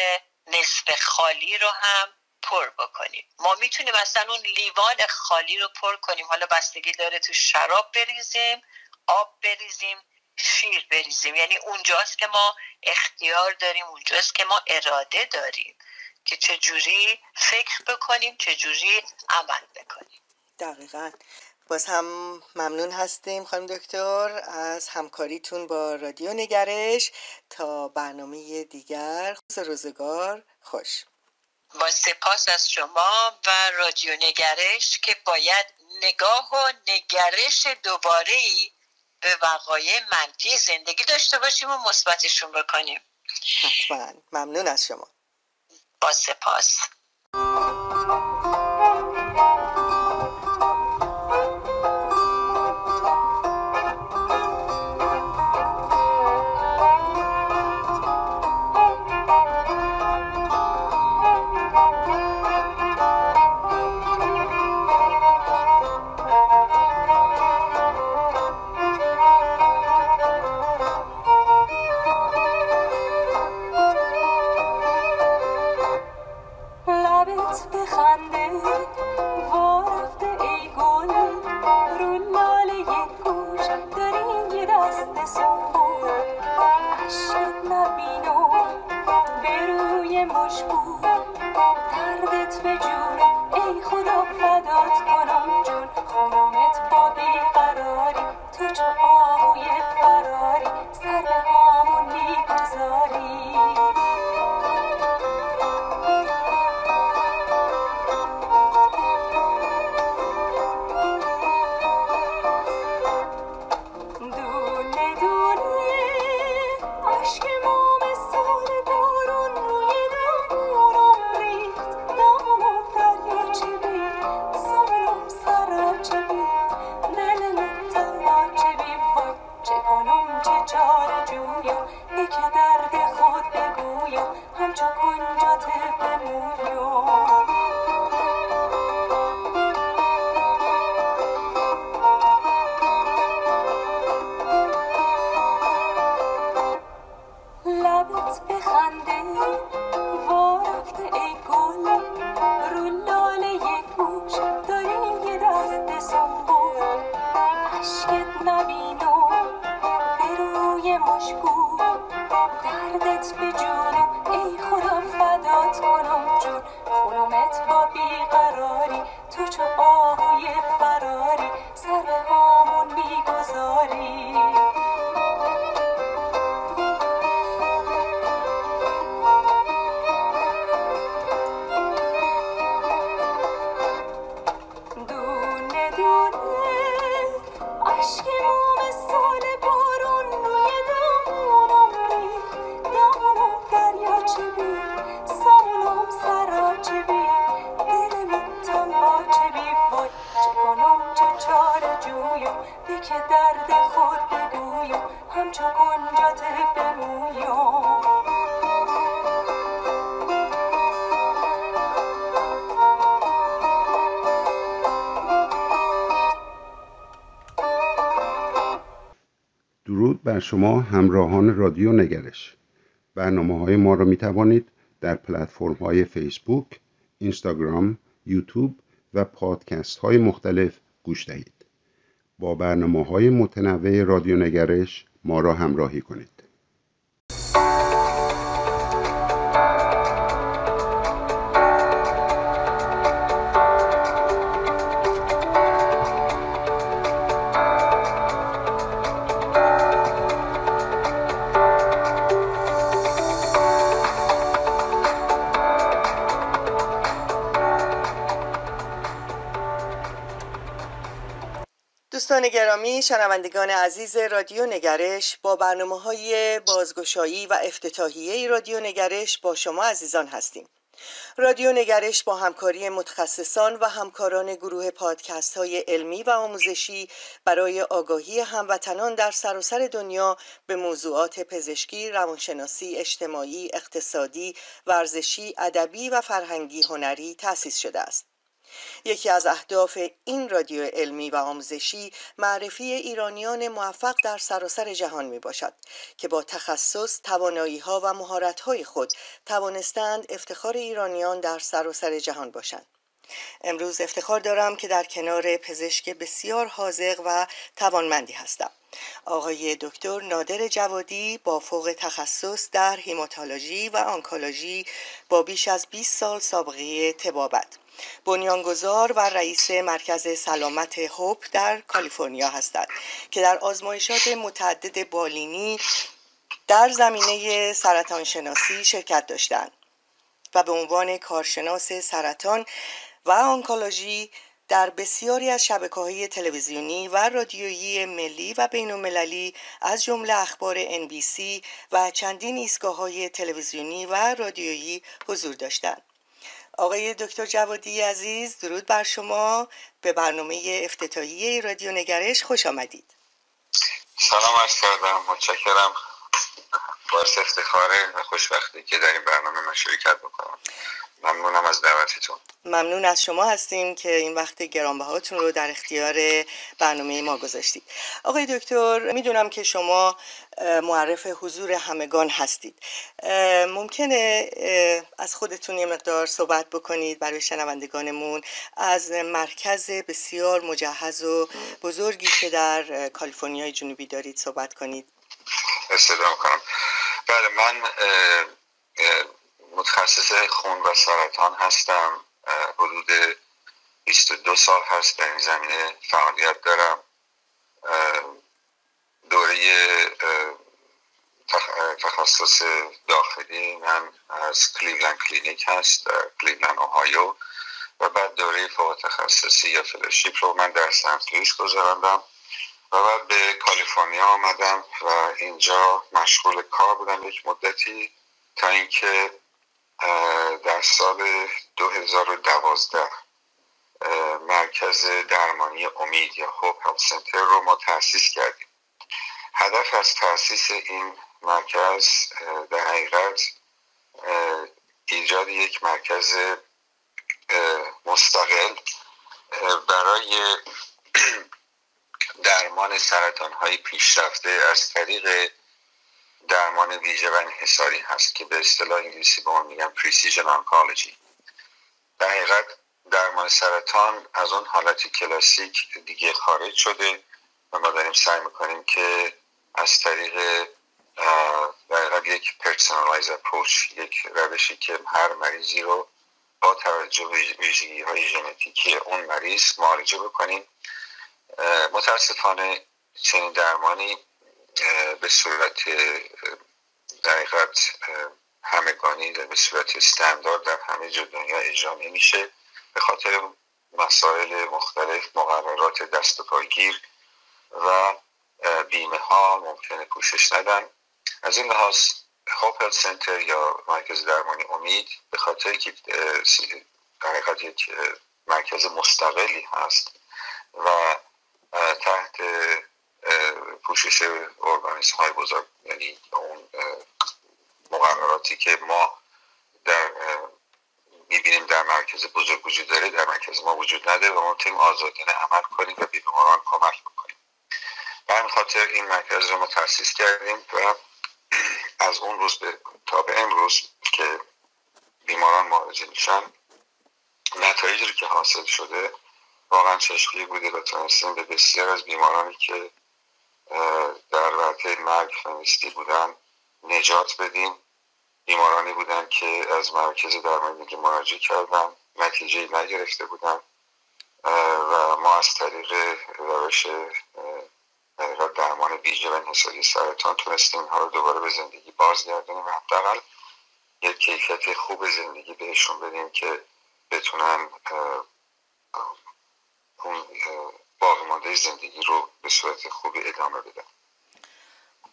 نصف خالی رو هم پر بکنیم. ما می‌تونیم اصلا اون لیوان خالی رو پر کنیم. حالا بستگی داره تو شراب بریزیم آب بریزیم شیر بریزیم. یعنی اونجاست که ما اختیار داریم اونجاست که ما اراده داریم. که چجوری فکر بکنیم چجوری عمل بکنیم. دقیقا. باز هم ممنون هستیم خانم دکتر از همکاریتون با رادیو نگرش. تا برنامه دیگر روزگار خوش. با سپاس از شما و رادیو نگرش که باید نگاه و نگرش دوباره به وقایع منفی زندگی داشته باشیم و مثبتشون بکنیم. حتما. ممنون از شما. با سپاس شما همراهان رادیو نگرش. برنامه های ما را می توانید در پلتفرم های فیسبوک، اینستاگرام، یوتیوب و پادکست های مختلف گوش دهید. با برنامه های متنوع رادیو نگرش ما را همراهی کنید. دوستان گرامی شنوندگان عزیز رادیو نگرش با برنامه های بازگشایی و افتتاحیه رادیو نگرش با شما عزیزان هستیم رادیو نگرش با همکاری متخصصان و همکاران گروه پادکست های علمی و آموزشی برای آگاهی هموطنان در سراسر دنیا به موضوعات پزشکی، روانشناسی، اجتماعی، اقتصادی، ورزشی، ادبی و فرهنگی هنری تأسیس شده است. یکی از اهداف این رادیو علمی و آموزشی معرفی ایرانیان موفق در سراسر جهان می باشد که با تخصص، توانایی ها و مهارت های خود توانستند افتخار ایرانیان در سراسر جهان باشند. امروز افتخار دارم که در کنار پزشک بسیار حاضق و توانمندی هستم. آقای دکتر نادر جوادی با فوق تخصص در هیماتولوژی و آنکولوژی با بیش از 20 سال سابقه تبابت بنیانگذار و رئیس مرکز سلامت هوپ در کالیفرنیا هستند که در آزمایشات متعدد بالینی در زمینه سرطان شناسی شرکت داشتند و به عنوان کارشناس سرطان و آنکولوژی در بسیاری از شبکه های تلویزیونی و رادیویی ملی و بین المللی از جمله اخبار NBC و چندین ایستگاه های تلویزیونی و رادیویی حضور داشتند. آقای دکتر جوادی عزیز درود بر شما. به برنامه افتتاحیه رادیو نگرش خوش آمدید. سلام عرض کردم. متشکرم. باعث افتخاره و خوشبختی که در این برنامه من شرکت بکنم. ممنونم از دعوتتون. ممنون از شما هستیم که این وقت گرانبهاتون رو در اختیار برنامه ما گذاشتید. آقای دکتر می‌دونم که شما معرف حضور همگان هستید. ممکنه از خودتون یه مقدار صحبت بکنید برای شنوندگانمون. از مرکز بسیار مجهز و بزرگی که در کالیفرنیای جنوبی دارید صحبت کنید. استدام کنم. بله من متخصص خون و سرطان هستم. حدود 22 سال هست در این زمینه فعالیت دارم. دوره تخصص داخلی من از Cleveland Clinic هست در کلیولند اوهایو و بعد دوره فوق تخصصی یا fellowship رو من در سنت گذراندم و بعد به کالیفرنیا آمدم و اینجا مشغول کار بودم یک مدتی تا اینکه در سال 2012 مرکز درمانی امید یا هوپ هلت سنتر رو ما تأسیس کردیم. هدف از تأسیس این مرکز در حقیقت ایجاد یک مرکز مستقل برای درمان سرطان های پیشرفته از طریق درمان ویژه و انحصاری هست که به اصطلاح انگلیسی به اون میگن precision oncology در حقیقت درمان سرطان از اون حالتی کلاسیک دیگه خارج شده و ما داریم سعی می‌کنیم که از طریق در یک personalized approach یک روشی که هر مریضی رو با توجه به ویژگی های ژنتیکی اون مریض معالجه بکنیم. متاسفانه چنین درمانی به صورت دقیقت همگانی به صورت استاندارد در همه جا دنیا اجرا نمیشه. به خاطر مسائل مختلف مقررات دست و پایگیر و بیمه ها ممکنه پوشش ندن. از این لحاظ هاپل سنتر یا مرکز درمانی امید به خاطر که حقیقت یک مرکز مستقلی هست و تحت پوشش ارگانیسم های بزرگ یعنی اون مقرراتی که ما در می‌بینیم در مرکز بزرگ وجود داره در مرکز ما وجود نداره و ما تیم آزادانه عمل کنیم و به بیماران کمک بکنیم. به همین خاطر این مرکز رو ما تاسیس کردیم و از اون روز به تا به امروز که بیماران معالجه میشن نتایجی رو که حاصل شده واقعا چشمی بوده و تونستیم به بسیار از بیمارانی که در ورطه مرگ فنیستی بودن نجات بدیم بیمارانی بودن که از مرکز درمان دیگه مراجعه کردن نتیجه نگرفته بودن. و ما از طریق روش درمان ویژه و انحصاری سرطان تونستیم اینها رو دوباره به زندگی بازگردونیم. و حداقل یک کیفیت خوب زندگی بهشون بدیم که بتونن اون باقی مانده زندگی رو به صورت خوبی ادامه بدن.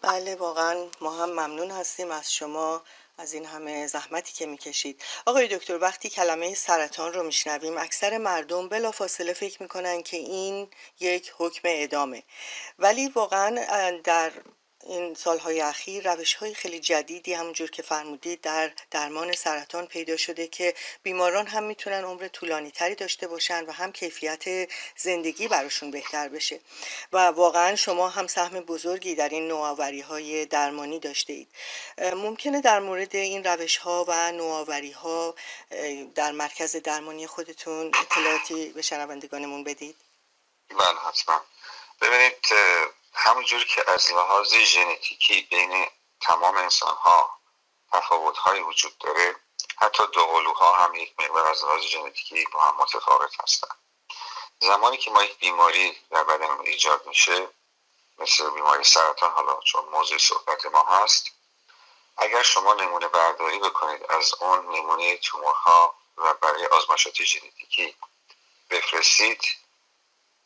بله واقعا ما هم ممنون هستیم از شما از این همه زحمتی که می‌کشید. آقای دکتر وقتی کلمه سرطان رو میشنویم اکثر مردم بلافاصله فکر می‌کنن که این یک حکم اعدامه ولی واقعا در این سالهای اخیر روش های خیلی جدیدی همونجور که فرمودید در درمان سرطان پیدا شده که بیماران هم می‌تونن عمر طولانی تری داشته باشن و هم کیفیت زندگی براشون بهتر بشه. و واقعا شما هم سهم بزرگی در این نوآوری های درمانی داشته اید. ممکنه در مورد این روش ها و نوآوری ها در مرکز درمانی خودتون اطلاعاتی به شنوندگانمون بدید. بله حتما ببینید همونجور که از لحاظ ژنتیکی بین تمام انسان ها تفاوت وجود داره حتی دوقلوها هم یک مقدار از لحاظ ژنتیکی با هم متفاوت هستند زمانی که ما یک بیماری در بدنمون ایجاد میشه مثل بیماری سرطان حالا چون موضوع صحبت ما هست اگر شما نمونه برداری بکنید از اون نمونه تومورها و برای آزمایشات ژنتیکی بفرستید.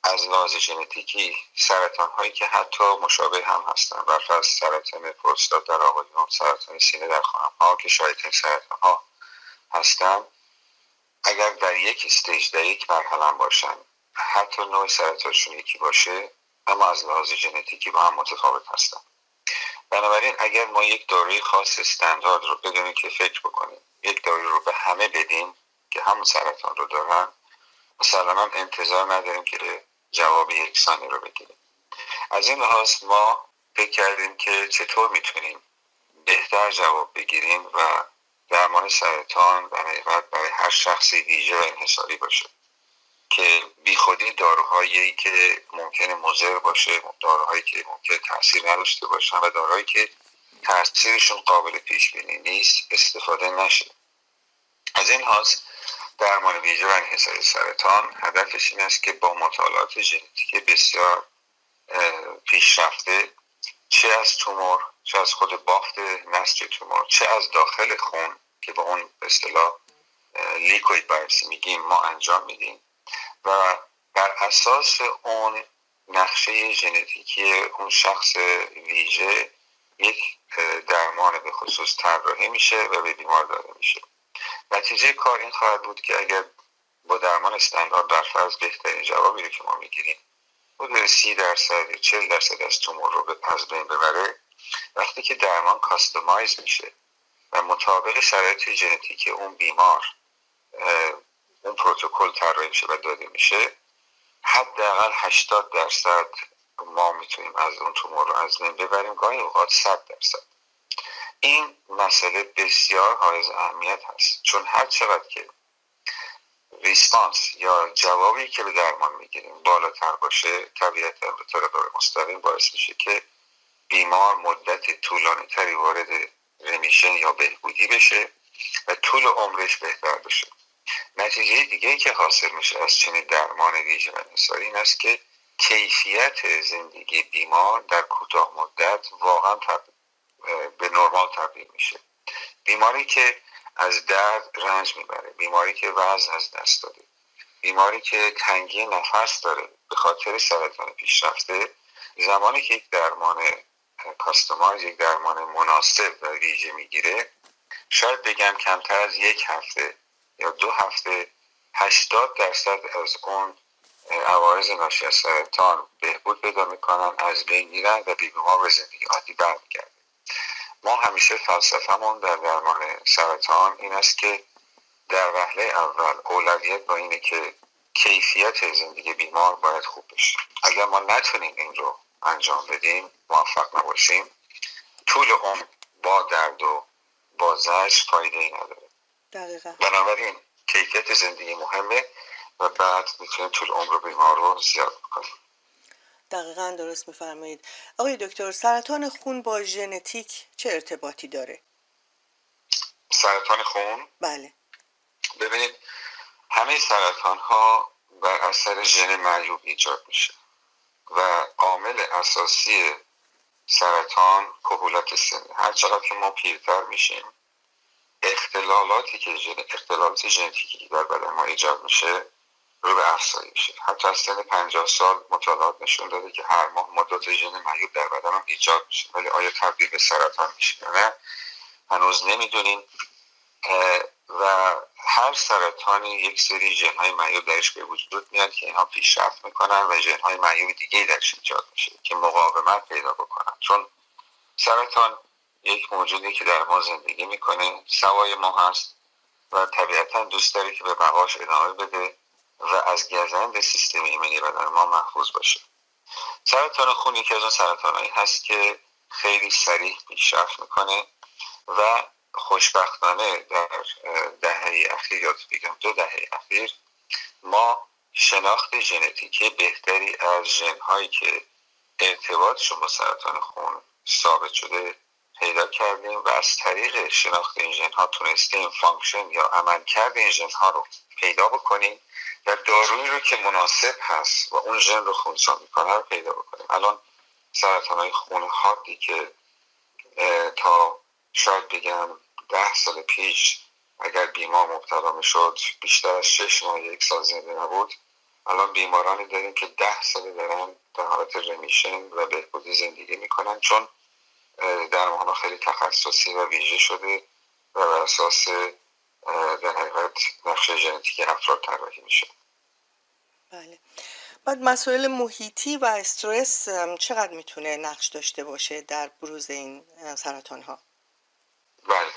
از لحاظ ژنتیکی سرطان هایی که حتی مشابه هم هستن. برفرض سرطان پروستات در آقایون سرطان سینه در خانم ها که شاید این سرطان ها هستن. اگر در یک استیج در یک مرحله باشن حتی نوع سرطانشون یکی باشه اما از لحاظ ژنتیکی با هم متفاوت هستن. بنابراین اگر ما یک داروی خاص استاندارد رو بدونیم که فکر بکنیم یک داروی رو به همه بدیم که همون سرطان رو دارن مسلما انتظار نداریم که جواب یکسانی رو بگیریم از این لحاظ ما فکر کردیم که چطور می‌تونیم بهتر جواب بگیریم و درمان سرطان در حقیقت برای هر شخصی ویژه و انحصاری باشه. که بیخودی داروهایی که ممکنه مضر باشه داروهایی که ممکن تاثیر نداشته باشن و داروهایی که تاثیرشون قابل پیش بینی نیست استفاده نشه. از این لحاظ درمان ویژه و انحصار سرطان هدفش این است که با مطالعات ژنتیک بسیار پیشرفته چه از تومور چه از خود بافت نسج تومور چه از داخل خون که با اون به اصطلاح لیکوید برسی میگیم ما انجام میدیم. و بر اساس اون نقشه ژنتیکی اون شخص ویژه یک درمان به خصوص طراحی میشه و به بیمار داده میشه. نتیجه کار این خواهد بود که اگر با درمان استاندارد در فرض بهترین جوابی رو که ما می‌گیریم حدود سی درصد یا چل درصد از تومور رو از بین ببره وقتی که درمان کاستمایز میشه و مطابق شرایط ژنتیکی اون بیمار اون پروتکل طراحی میشه و داده میشه حداقل 80 درصد ما می‌تونیم از اون تومور رو از بین ببریم. گاهی اوقات 100 درصد. این مسئله بسیار حائز اهمیت هست. چون هر چقدر که ریسپانس یا جوابی که به درمان می‌گیریم بالاتر باشه طبیعتا به طور غیر مستقیم باعث میشه که بیمار مدت طولانی تری وارد رمیشن یا بهبودی بشه و طول عمرش بهتر بشه. نتیجه دیگه که حاصل میشه از چنین درمان ویژه و نصاری این است که کیفیت زندگی بیمار در کوتاه مدت واقعا به نرمال تبدیل میشه. بیماری که از درد رنج می‌بره بیماری که وزن از دست داده بیماری که تنگی نفس داره به خاطر سرطان پیشرفته زمانی که یک درمان کاستمایز یک درمان مناسب و ویژه می‌گیره شاید بگم کمتر از یک هفته یا دو هفته هشتاد درصد از اون عوارض ناشی از سرطان بهبود پیدا می‌کنن از بین میرن و بیمار به زندگی عادی برمیگرد ما همیشه فلسفهمون در درمان سرطان این است که در وهله اول اولویت با اینه که کیفیت زندگی بیمار باید خوب بشه اگر ما نتونیم این رو انجام بدیم موفق نباشیم طول عمر با درد و با زش فایده ای نداره. دقیقا. بنابراین کیفیت زندگی مهمه و بعد می‌تونیم طول عمر بیمار رو زیاد بکنیم. دقیقا درست میفرمایید. آقای دکتر سرطان خون با ژنتیک چه ارتباطی داره؟ سرطان خون؟ بله. ببینید همه سرطان ها بر اثر ژن معیوب ایجاد میشه و عامل اساسی سرطان کهولت سنی هر چقدر که ما پیرتر میشیم اختلالاتی که ژن اختلالات ژنتیکی در بدن ما ایجاد میشه رو به افزایشه حتی از سن 50 سال مطالعات نشون داده که هر ماه مدت ژن معیوب در بدن هم ایجاد میشه ولی آیا تبدیل به سرطان میشه نه؟ هنوز نمی‌دونیم. و هر سرطانی یک سری ژن های معیوب درش به وجود میاد که اینها پیشرفت می‌کنن و ژن های معیوب دیگه درش ایجاد میشه که مقاومت پیدا بکنن. چون سرطان یک موجودی که در ما زندگی می‌کنه سوای ما هست و طبیعتا دوست داره که به بقاش ادامه بده. و از گزند سیستم ایمنی بدن ما محفوظ باشه. سرطان خون یکی از اون سرطانهایی هست که خیلی سریع پیشرفت می‌کنه و خوشبختانه در دهه اخیر یا بگم دو دهه اخیر ما شناخت ژنتیکی بهتری از ژنهایی که ارتباطشون با سرطان خون ثابت شده پیدا کردیم و از طریق شناخت این ژن ها تونستیم function یا عملکرد این ژن ها رو پیدا بکنیم و دارویی رو که مناسب هست و اون ژن رو خونسا می‌کنه رو پیدا بکنیم. الان سرطان های خون حادی که تا شاید بگم ده سال پیش اگر بیمار مبتلا می‌شد بیشتر از شش ماه یک سال زنده نبود. الان بیمارانی داریم که ده سال دارن در حالت رمیشن و بهبودی زندگی می‌کنن چون درمان خیلی تخصصی و ویژه شده و بر اساس در حقیقت نقشه ژنتیک افراد طراحی میشه. بله. بعد مسائل محیطی و استرس چقدر می‌تونه نقش داشته باشه در بروز این سرطان ها بله.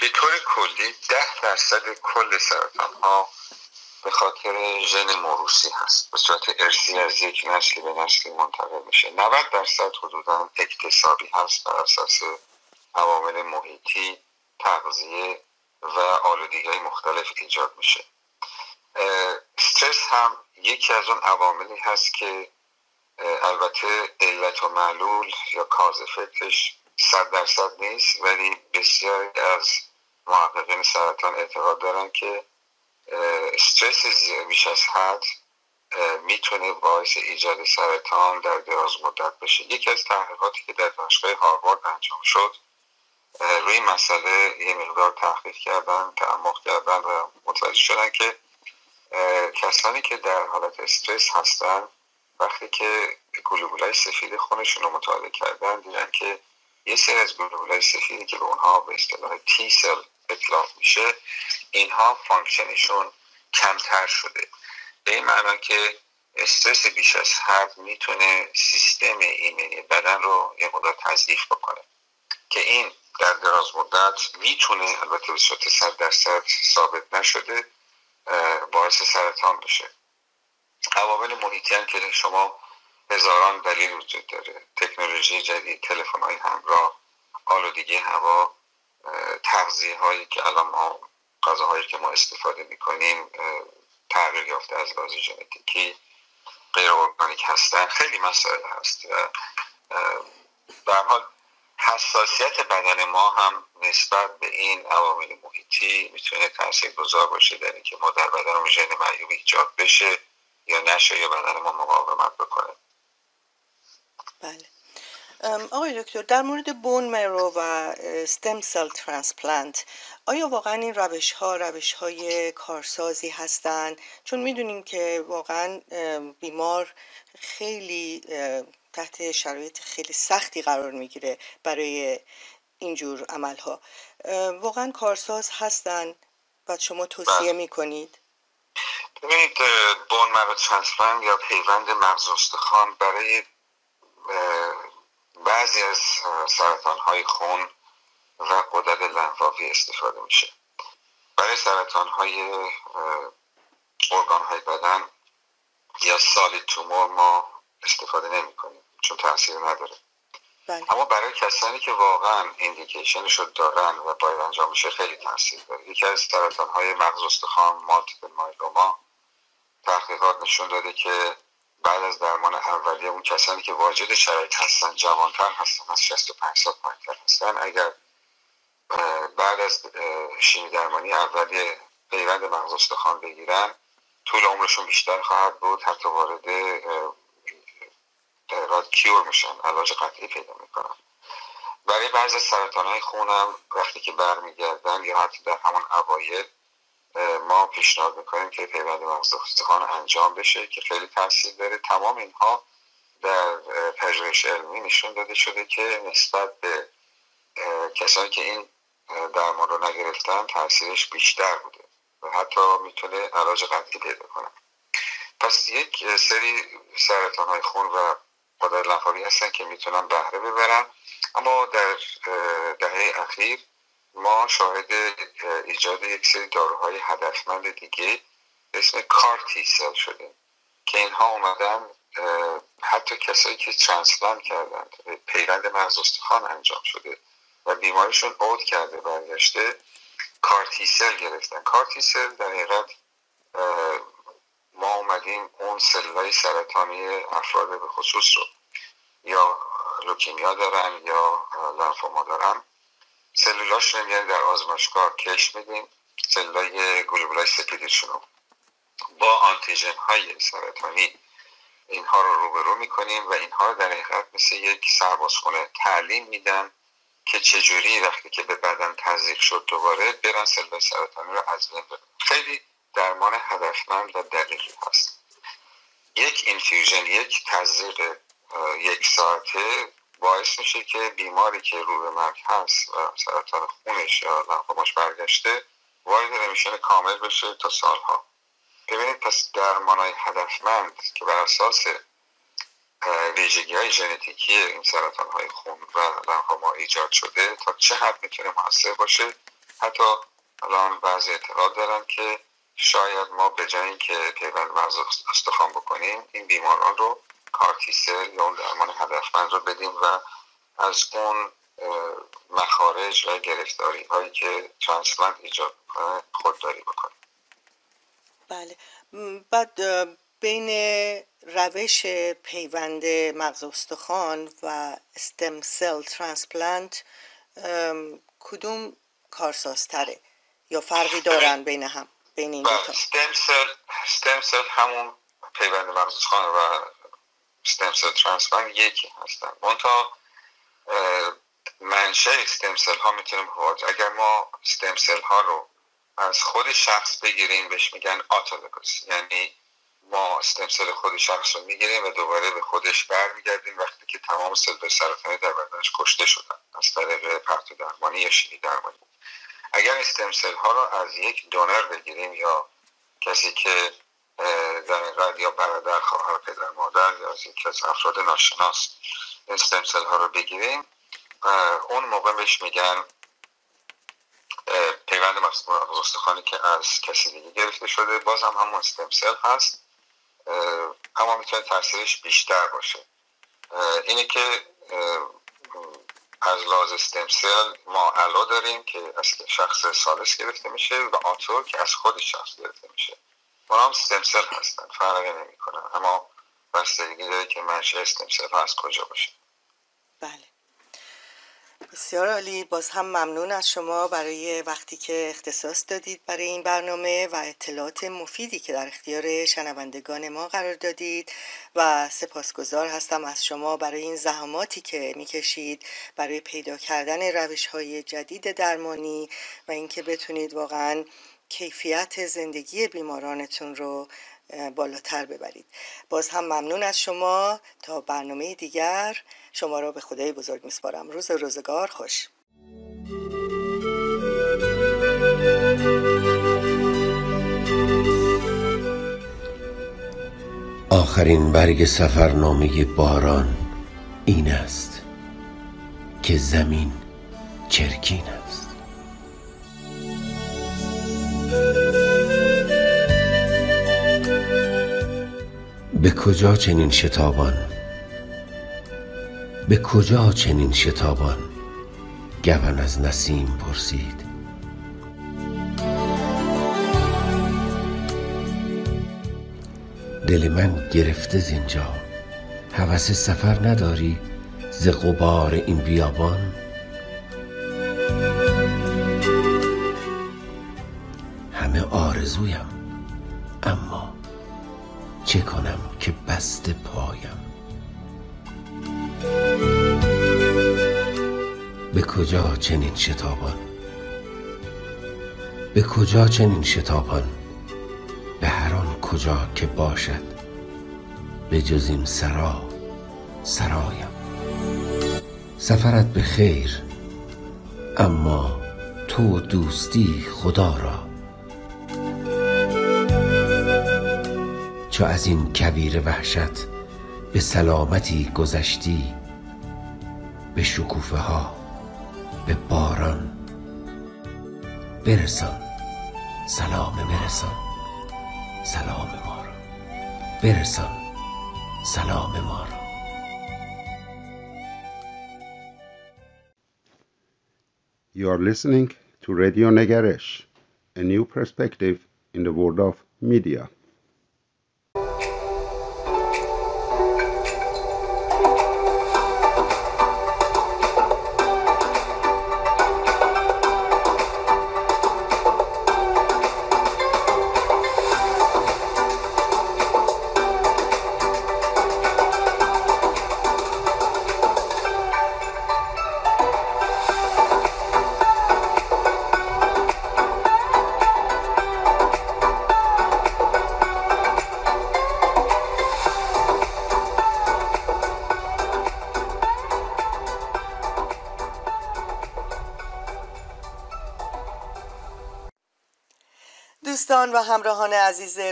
به طور کلی ده درصد کل سرطان ها به خاطر ژن موروسی هست. به صورت ارسی از یک نسل به نسل منتقل میشه. 90 درصد حدودا اکتسابی هست بر اساس عوامل محیطی تغذیه و آلودگی مختلف ایجاد میشه. استرس هم یکی از اون عواملی هست که البته علت و معلول یا کاز فکرش صد درصد نیست ولی بسیاری از محققین سرطان اعتقاد دارن که استرس بیش از حد می‌تونه باعث ایجاد سرطان در دراز مدت بشه. یکی از تحقیقاتی که در دانشگاه هاروارد انجام شد روی مسئله یه مقدار تحقیق کردن تعمق کردن و متوجه شدن که کسانی که در حالت استرس هستن وقتی که گلوبولای سفید خونشون رو مطالعه کردن دیدن که یه سری از گلوبولای سفیدی که به اونها به اصطلاح T cell اطلاق میشه اینها function شون کمتر شده. به این معنا که استرس بیش از حد می‌تونه سیستم ایمنی بدن رو یه مدت تضعیف بکنه. که این در دراز مدت می‌تونه البته به صورت صد درصد ثابت نشده باعث سرطان بشه. عوامل محیطی هم که شما هزاران دلیل وجود داره. تکنولوژی جدید تلفن های همراه آلودگی هوا تغذیه هایی که الان ما غذاهایی که ما استفاده می‌کنیم تغییر یافته از لحاظ ژنتیکی غیر ارگانیک هستن. خیلی مسائل هست و حال حساسیت بدن ما هم نسبت به این عوامل محیطی می‌تونه تاثیر گذار باشه در اینکه ما در بدن ژن معیوب ایجاد بشه یا نشه یا بدن ما مقاومت بکنه. بله. آقای دکتر در مورد بون مرو و استم سل ترانسپلانت آیا واقعا این روش ها روش های کارسازی هستند چون می‌دونیم که واقعا بیمار خیلی تحت شرایط خیلی سختی قرار می‌گیره برای اینجور عمل ها واقعا کارساز هستن. و شما توصیه می‌کنید؟ ببینید bone marrow transplant یا پیوند مغز استخوان برای بعضی از سرطان های خون و غدد لنفاوی استفاده میشه. برای سرطان های ارگان های بدن یا solid tumor ما استفاده نمی کنیم چون تاثیر نداره. بله. اما برای کسانی که واقعا indication ش رو دارن و باید انجام بشه خیلی تاثیر داره. یکی از سرطان های مغز استخوان multiple myeloma تحقیقات نشون داده که بعد از درمان اولیه اون کسانی که واجد شرایط هستن جوانتر هستن از 65 سال پایینتر هستن. اگر بعد از شیمی درمانی اولیه پیوند مغز استخوان بگیرن طول عمرشون بیشتر خواهد بود حتی وارد راد کیور میشن علاج قطعی پیدا می‌کنن. برای بعض سرطان های خونم وقتی که برمیگردن یا حتی در همون اوایل ما پیشنهاد می‌کنیم که پیوند مغز استخوان انجام بشه که خیلی تاثیر داره. تمام اینها در پژوهش علمی نشون داده شده که نسبت به کسانی که این درمان رو نگرفتن تاثیرش بیشتر بوده و حتی می‌تونه علاج قطعی پیدا کنه. پس یک سری سرطان های خون و قدر لنفاوی هستن که می‌تونن بهره ببرن. اما در دهه اخیر ما شاهد ایجاد یک سری داروهای هدفمند دیگه به اسم CAR T-cell شدیم که اینها اومدن حتی کسایی که transplant کردن پیوند مغز استخوان انجام شده و بیماریشون عود کرده برگشته CAR T-cell گرفتن. CAR T-cell در حقیقت ما اومدیم اون سلولای سرطانی افراد به خصوص رو. یا لوکیمیا دارن یا لنفوما دارن. سلولاش رو در آزمایشگاه کش میدیم. سلولای گلوبولای سپیدشون رو. با آنتیژن های سرطانی اینها رو روبرو می‌کنیم و اینها رو در حقیقت مثل یک سربازخونه تعلیم میدن که چجوری وقتی که به بدن تزریق شد دوباره برن سلول سرطانی رو از بین خیلی درمان هدفمند و دقیقی هست. یک اینفیوژن یک تزریق یک ساعته باعث میشه که بیماری که رو به مرگ هست و سرطان خونش یا لنفوماش برگشته وارد رمیشن کامل بشه تا سالها. ببینید پس درمان های هدفمند که بر اساس ویژگی های ژنتیکی این سرطان های خون و لنفوما ایجاد شده تا چه حد می‌تونه موثر باشه؟ حتی الان بعضی اعتقاد دارن که شاید ما به جای اینکه پیوند مغز استخوان بکنیم این بیماران رو CAR T-cell یا اون درمان هدفمند رو بدیم و از اون مخارج و گرفتاری هایی که transplant ایجاد می‌کنه خودداری بکنیم. بله. بعد بین روش پیوند مغز استخوان و stem cell transplant کدوم کارسازتره یا فرقی دارن بین هم؟ بین این دوتا. stem cell stem cell همون پیوند مغز استخوان و stem cell transplant یکی هستن. منتها منشأ stem cell ها می‌تونیم اگر ما stem cell ها رو از خود شخص بگیریم بهش میگن autologous یعنی ما stem cell خود شخص رو می‌گیریم و دوباره به خودش برمیگردونیم وقتی که تمام سلول سرطانی در بدنش کشته شدن. از طریق پرتو درمانی یا شیمی درمانی اگر استمسل ها رو از یک دونر بگیریم یا کسی که در یا برادر خواهر پدر مادر یا از یکی از افراد ناشناس استمسل ها رو بگیریم اون موقع بهش میگن پیوند مغز استخوانی که از کسی دیگه گرفته شده. باز هم همون استمسل هست اما می‌تونه تاثیرش بیشتر باشه. اینه که از لاز استمسل ما علا داریم که از شخص سالس گرفته میشه و آتور که از خود شخص گرفته میشه. اونا هم استمسل هستن فرقی نمی‌کنن اما بستگی داره که منشه استمسل هست کجا باشه. بله. بسیار عالی. باز هم ممنون از شما برای وقتی که اختصاص دادید برای این برنامه و اطلاعات مفیدی که در اختیار شنوندگان ما قرار دادید. و سپاسگزار هستم از شما برای این زحماتی که می‌کشید برای پیدا کردن روش های جدید درمانی و اینکه بتونید واقعا کیفیت زندگی بیمارانتون رو بالاتر ببرید. باز هم ممنون از شما. تا برنامه دیگر شما را به خدای بزرگ میسپارم. روز روزگار خوش. آخرین برگ سفرنامه باران این است که زمین چرکین است. به کجا چنین شتابان به کجا چنین شتابان؟ گون از نسیم پرسید. دل من گرفته زینجا. هوس سفر نداری ز غبار این بیابان؟ همه آرزویم. چنین شتابان؟ به کجا چنین شتابان؟ به هر آن کجا که باشد به جز این سرا سرایم. سفرت به خیر اما تو دوستی خدا را. چو از این کویر وحشت به سلامتی گذشتی به شکوفه ها به باران برسان سلام برسان سلام ما را برسان سلام ما را You are listening to Radio Negaresh, a new perspective in the world of media.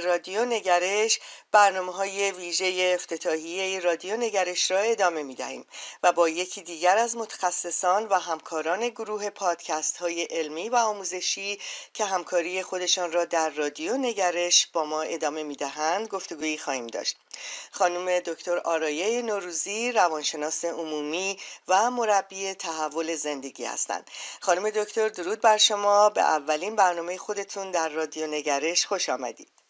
رادیو نگرش برنامه های ویژه افتتاحیه رادیو نگرش را ادامه می دهیم و با یکی دیگر از متخصصان و همکاران گروه پادکست های علمی و آموزشی که همکاری خودشان را در رادیو نگرش با ما ادامه می دهند گفتگویی خواهیم داشت. خانم دکتر آرایه نوروزی روانشناس عمومی و مربی تحول زندگی هستند. خانم دکتر درود بر شما. به اولین برنامه خودتون در رادیو نگرش خوش آمدید.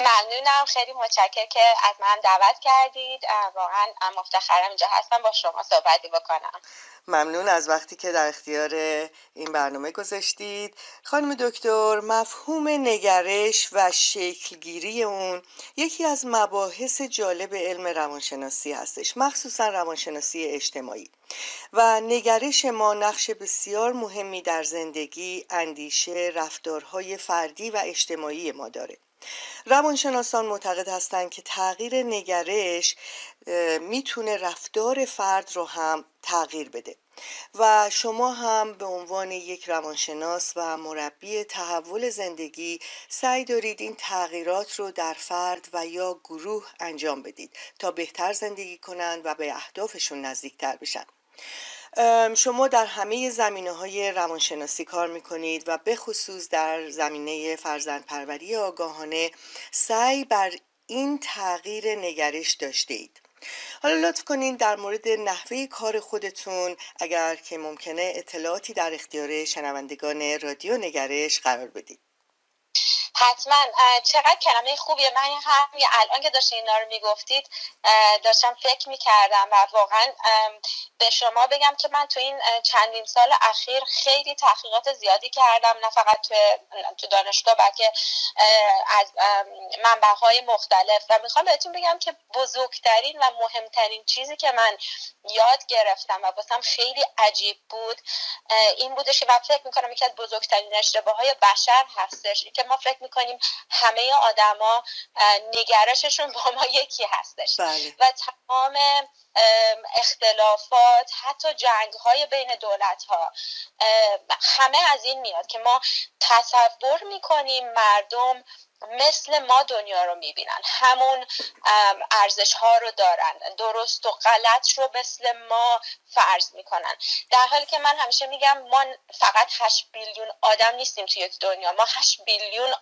ممنونم. خیلی متشکر که از من دعوت کردید. واقعا مفتخرم اینجا هستم با شما صحبتی بکنم. ممنون از وقتی که در اختیار این برنامه گذاشتید. خانم دکتر مفهوم نگرش و شکلگیری اون یکی از مباحث جالب علم روانشناسی هستش مخصوصا روانشناسی اجتماعی. و نگرش ما نقش بسیار مهمی در زندگی اندیشه رفتارهای فردی و اجتماعی ما داره. روانشناسان معتقد هستند که تغییر نگرش می‌تونه رفتار فرد رو هم تغییر بده و شما هم به عنوان یک روانشناس و مربی تحول زندگی سعی دارید این تغییرات رو در فرد و یا گروه انجام بدید تا بهتر زندگی کنند و به اهدافشون نزدیکتر بشن. شما در همه زمینه های روانشناسی کار می‌کنید و به خصوص در زمینه فرزند پروری آگاهانه سعی بر این تغییر نگرش داشته حالا لطف کنین در مورد نحوه کار خودتون اگر که ممکنه اطلاعاتی در اختیار شنوندگان رادیو نگرش قرار بدید. حتما چقدر کلمه خوبیه من همین الان که داشتین اینا رو می‌گفتید داشتم فکر می‌کردم و واقعا به شما بگم که من تو این چندین سال اخیر خیلی تحقیقات زیادی کردم نه فقط تو, دانشگاه بلکه از منبع های مختلف. و می‌خوام بهتون بگم که بزرگترین و مهمترین چیزی که من یاد گرفتم و باسم خیلی عجیب بود این بودش و فکر می‌کنم یکی از بزرگترین اشتباه های بشر هستش. که ما فکر می‌کنیم همه آدما نگرششون با ما یکی هستش بله. و تمام اختلافات حتی جنگ های بین دولت ها همه از این میاد که ما تصور می‌کنیم مردم مثل ما دنیا رو می‌بینن. همون ارزش ها رو دارن. درست و غلط رو مثل ما فرض می‌کنن. در حالی که من همیشه میگم ما فقط 8 بیلیون آدم نیستیم توی دنیا. ما 8 بیلیون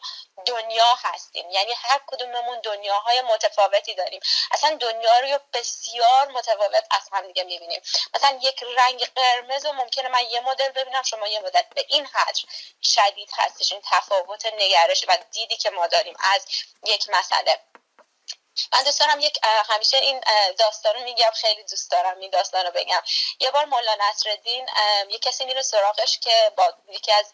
دنیا هستیم. یعنی هر کدوممون دنیاهای متفاوتی داریم. اصلا دنیا رو بسیار متفاوت از هم دیگه می‌بینیم. مثلا یک رنگ قرمز و ممکنه من یه مدل ببینم شما یه مدل. به این حد شدید هستش این تفاوت نگرش و دیدی که ما داریم از یک مسئله. من دوست دارم یک همیشه این داستان رو میگم خیلی دوست دارم این داستان رو بگم. یه بار مولا نصرالدین یه کسی میره سراغش که با یکی از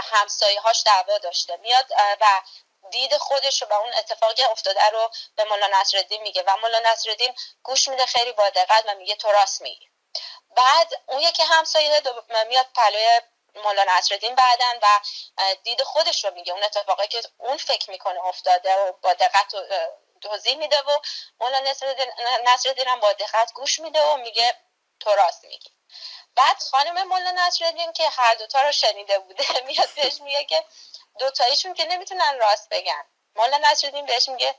همسایه هاش دعوا داشته. میاد و دید خودش رو و اون اتفاقی افتاده رو به مولا نصرالدین میگه. و مولا نصرالدین گوش میده خیلی با دقت و میگه تو راست میگی. بعد اون یکی همسایه میاد پلوی مولا نصرالدین بعدن و دید خودش رو میگه. اون اتفاقی که اون فکر می‌کنه افتاده و با دقت توضیح میده و مولا نصرالدین هم با دقت گوش میده و میگه تو راست میگی. بعد خانم مولا نصرالدین که هر دوتا رو شنیده بوده میاد بهش میگه که دوتاییشون که نمی‌تونن راست بگن. مولا نصرالدین بهش میگه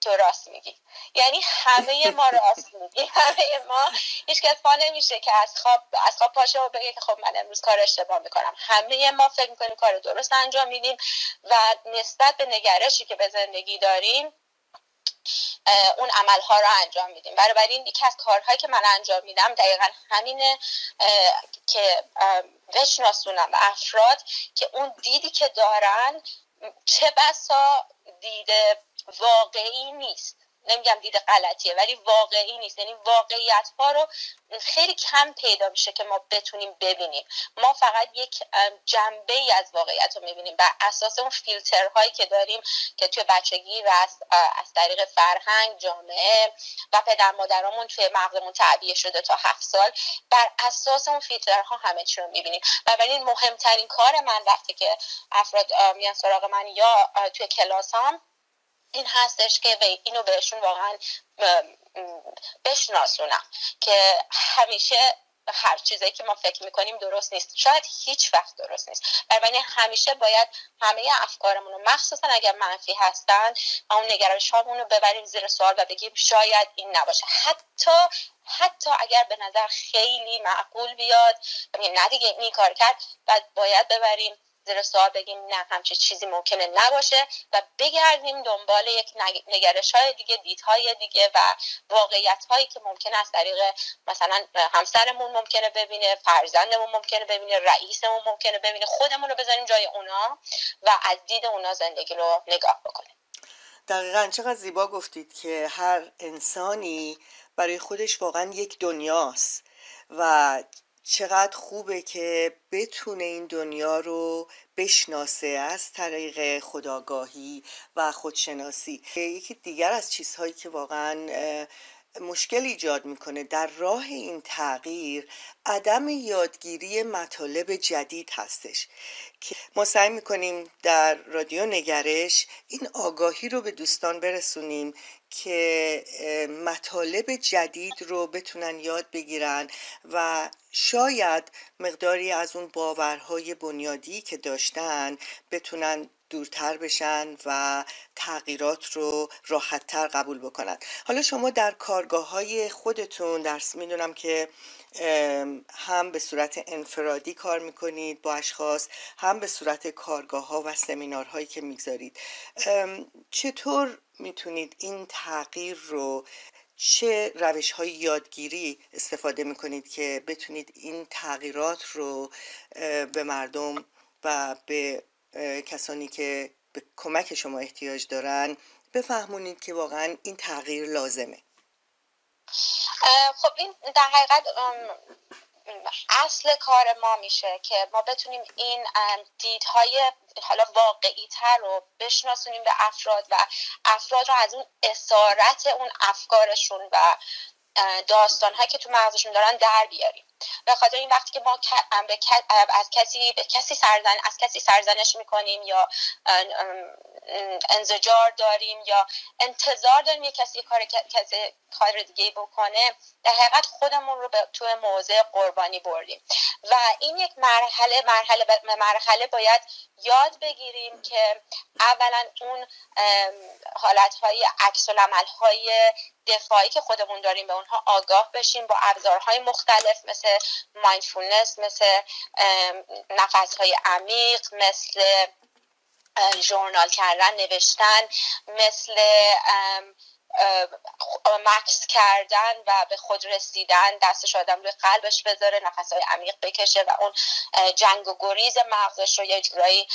تو راست میگی. یعنی همه ما راست میگی. همه ما هیچ کس پا نمیشه که از خواب از خواب پاشه و بگه که خب من امروز کار اشتباه می‌کنم. همه ما فکر می‌کنیم کار درست انجام میدیم و نسبت به نگرشی که به زندگی داریم اون عملها رو انجام میدیم. برای این یکی از کارهایی که من انجام میدم دقیقا همینه که بشناسونم افراد که اون دیدی که دارن چه بسا دید واقعی نیست. نمیگم دید غلطیه ولی واقعی نیست. یعنی واقعیت ها رو خیلی کم پیدا میشه که ما بتونیم ببینیم. ما فقط یک جنبه ای از واقعیت رو می‌بینیم. بر اساس اون فیلترهایی که داریم که توی بچگی و از, از طریق فرهنگ جامعه و پدر مادرامون توی مغزمون تعبیه شده تا هفت سال بر اساس اون فیلترها همه چی رو می‌بینیم. بنابراین مهمترین کار من وقتی که افراد میان سراغ من یا توی کلاسام این هستش که اینو بهشون واقعا بشناسونم که همیشه هر چیزی که ما فکر می‌کنیم درست نیست. شاید هیچ وقت درست نیست. بنابراین همیشه باید همه افکارمون رو مخصوصا اگر منفی هستن اون نگرش رو ببریم زیر سوال و بگیم شاید این نباشه. حتی حتی اگر به نظر خیلی معقول بیاد نه دیگه این کار کرد و باید ببریم زیر سوال بگیم نه همچه چیزی ممکنه نباشه و بگردیم دنبال یک نگرش های دیگه دیدهای دیگه و واقعیت هایی که ممکنه از طریق مثلا همسرمون ممکنه ببینه فرزندمون ممکنه ببینه رئیسمون ممکنه ببینه خودمون رو بذاریم جای اونا و از دید اونا زندگی رو نگاه بکنیم. دقیقا چقدر زیبا گفتید که هر انسانی برای خودش واقعا یک دنیاست و چقدر خوبه که بتونه این دنیا رو بشناسه از طریق خداگاهی و خودشناسی. یکی دیگر از چیزهایی که واقعا مشکل ایجاد می‌کنه در راه این تغییر عدم یادگیری مطالب جدید هستش که ما سعی می‌کنیم در رادیو نگرش این آگاهی رو به دوستان برسونیم که مطالب جدید رو بتونن یاد بگیرن و شاید مقداری از اون باورهای بنیادی که داشتن بتونن دورتر بشن و تغییرات رو راحتتر قبول بکنن. حالا شما در کارگاه های خودتون درس می‌دونم که هم به صورت انفرادی کار می‌کنید با اشخاص هم به صورت کارگاه ها و سمینارهایی که می‌گذارید. چطور می‌تونید این تغییر رو چه روش های یادگیری استفاده می‌کنید که بتونید این تغییرات رو به مردم و به کسانی که به کمک شما احتیاج دارن بفهمونید که واقعا این تغییر لازمه؟ خب این در حقیقت اصل کار ما میشه که ما بتونیم این دیدهای حالا واقعی تر رو بشناسونیم به افراد و افراد رو از اون اسارت اون افکارشون و داستان هایی که تو مغزشون دارن در بیاریم. به خاطر این وقتی که ما از کسی به کسی سرزن از کسی سرزنش می‌کنیم یا انزجار داریم یا انتظار داریم یه کسی کار کسی کار دیگه بکنه در حقیقت خودمون رو به تو موضع قربانی بردیم. و این یک مرحله مرحله مرحله باید یاد بگیریم که اولا اون حالت های عکس های دفاعی که خودمون داریم به اونها آگاه بشیم با ابزارهای مختلف مثل مایندفولنس مثل نفس های عمیق مثل ژورنال کردن نوشتن مثل مکس کردن و به خود رسیدن دستش آدم روی قلبش بذاره نفسهای عمیق بکشه و اون جنگ و گریز مغزش رو یه جورایی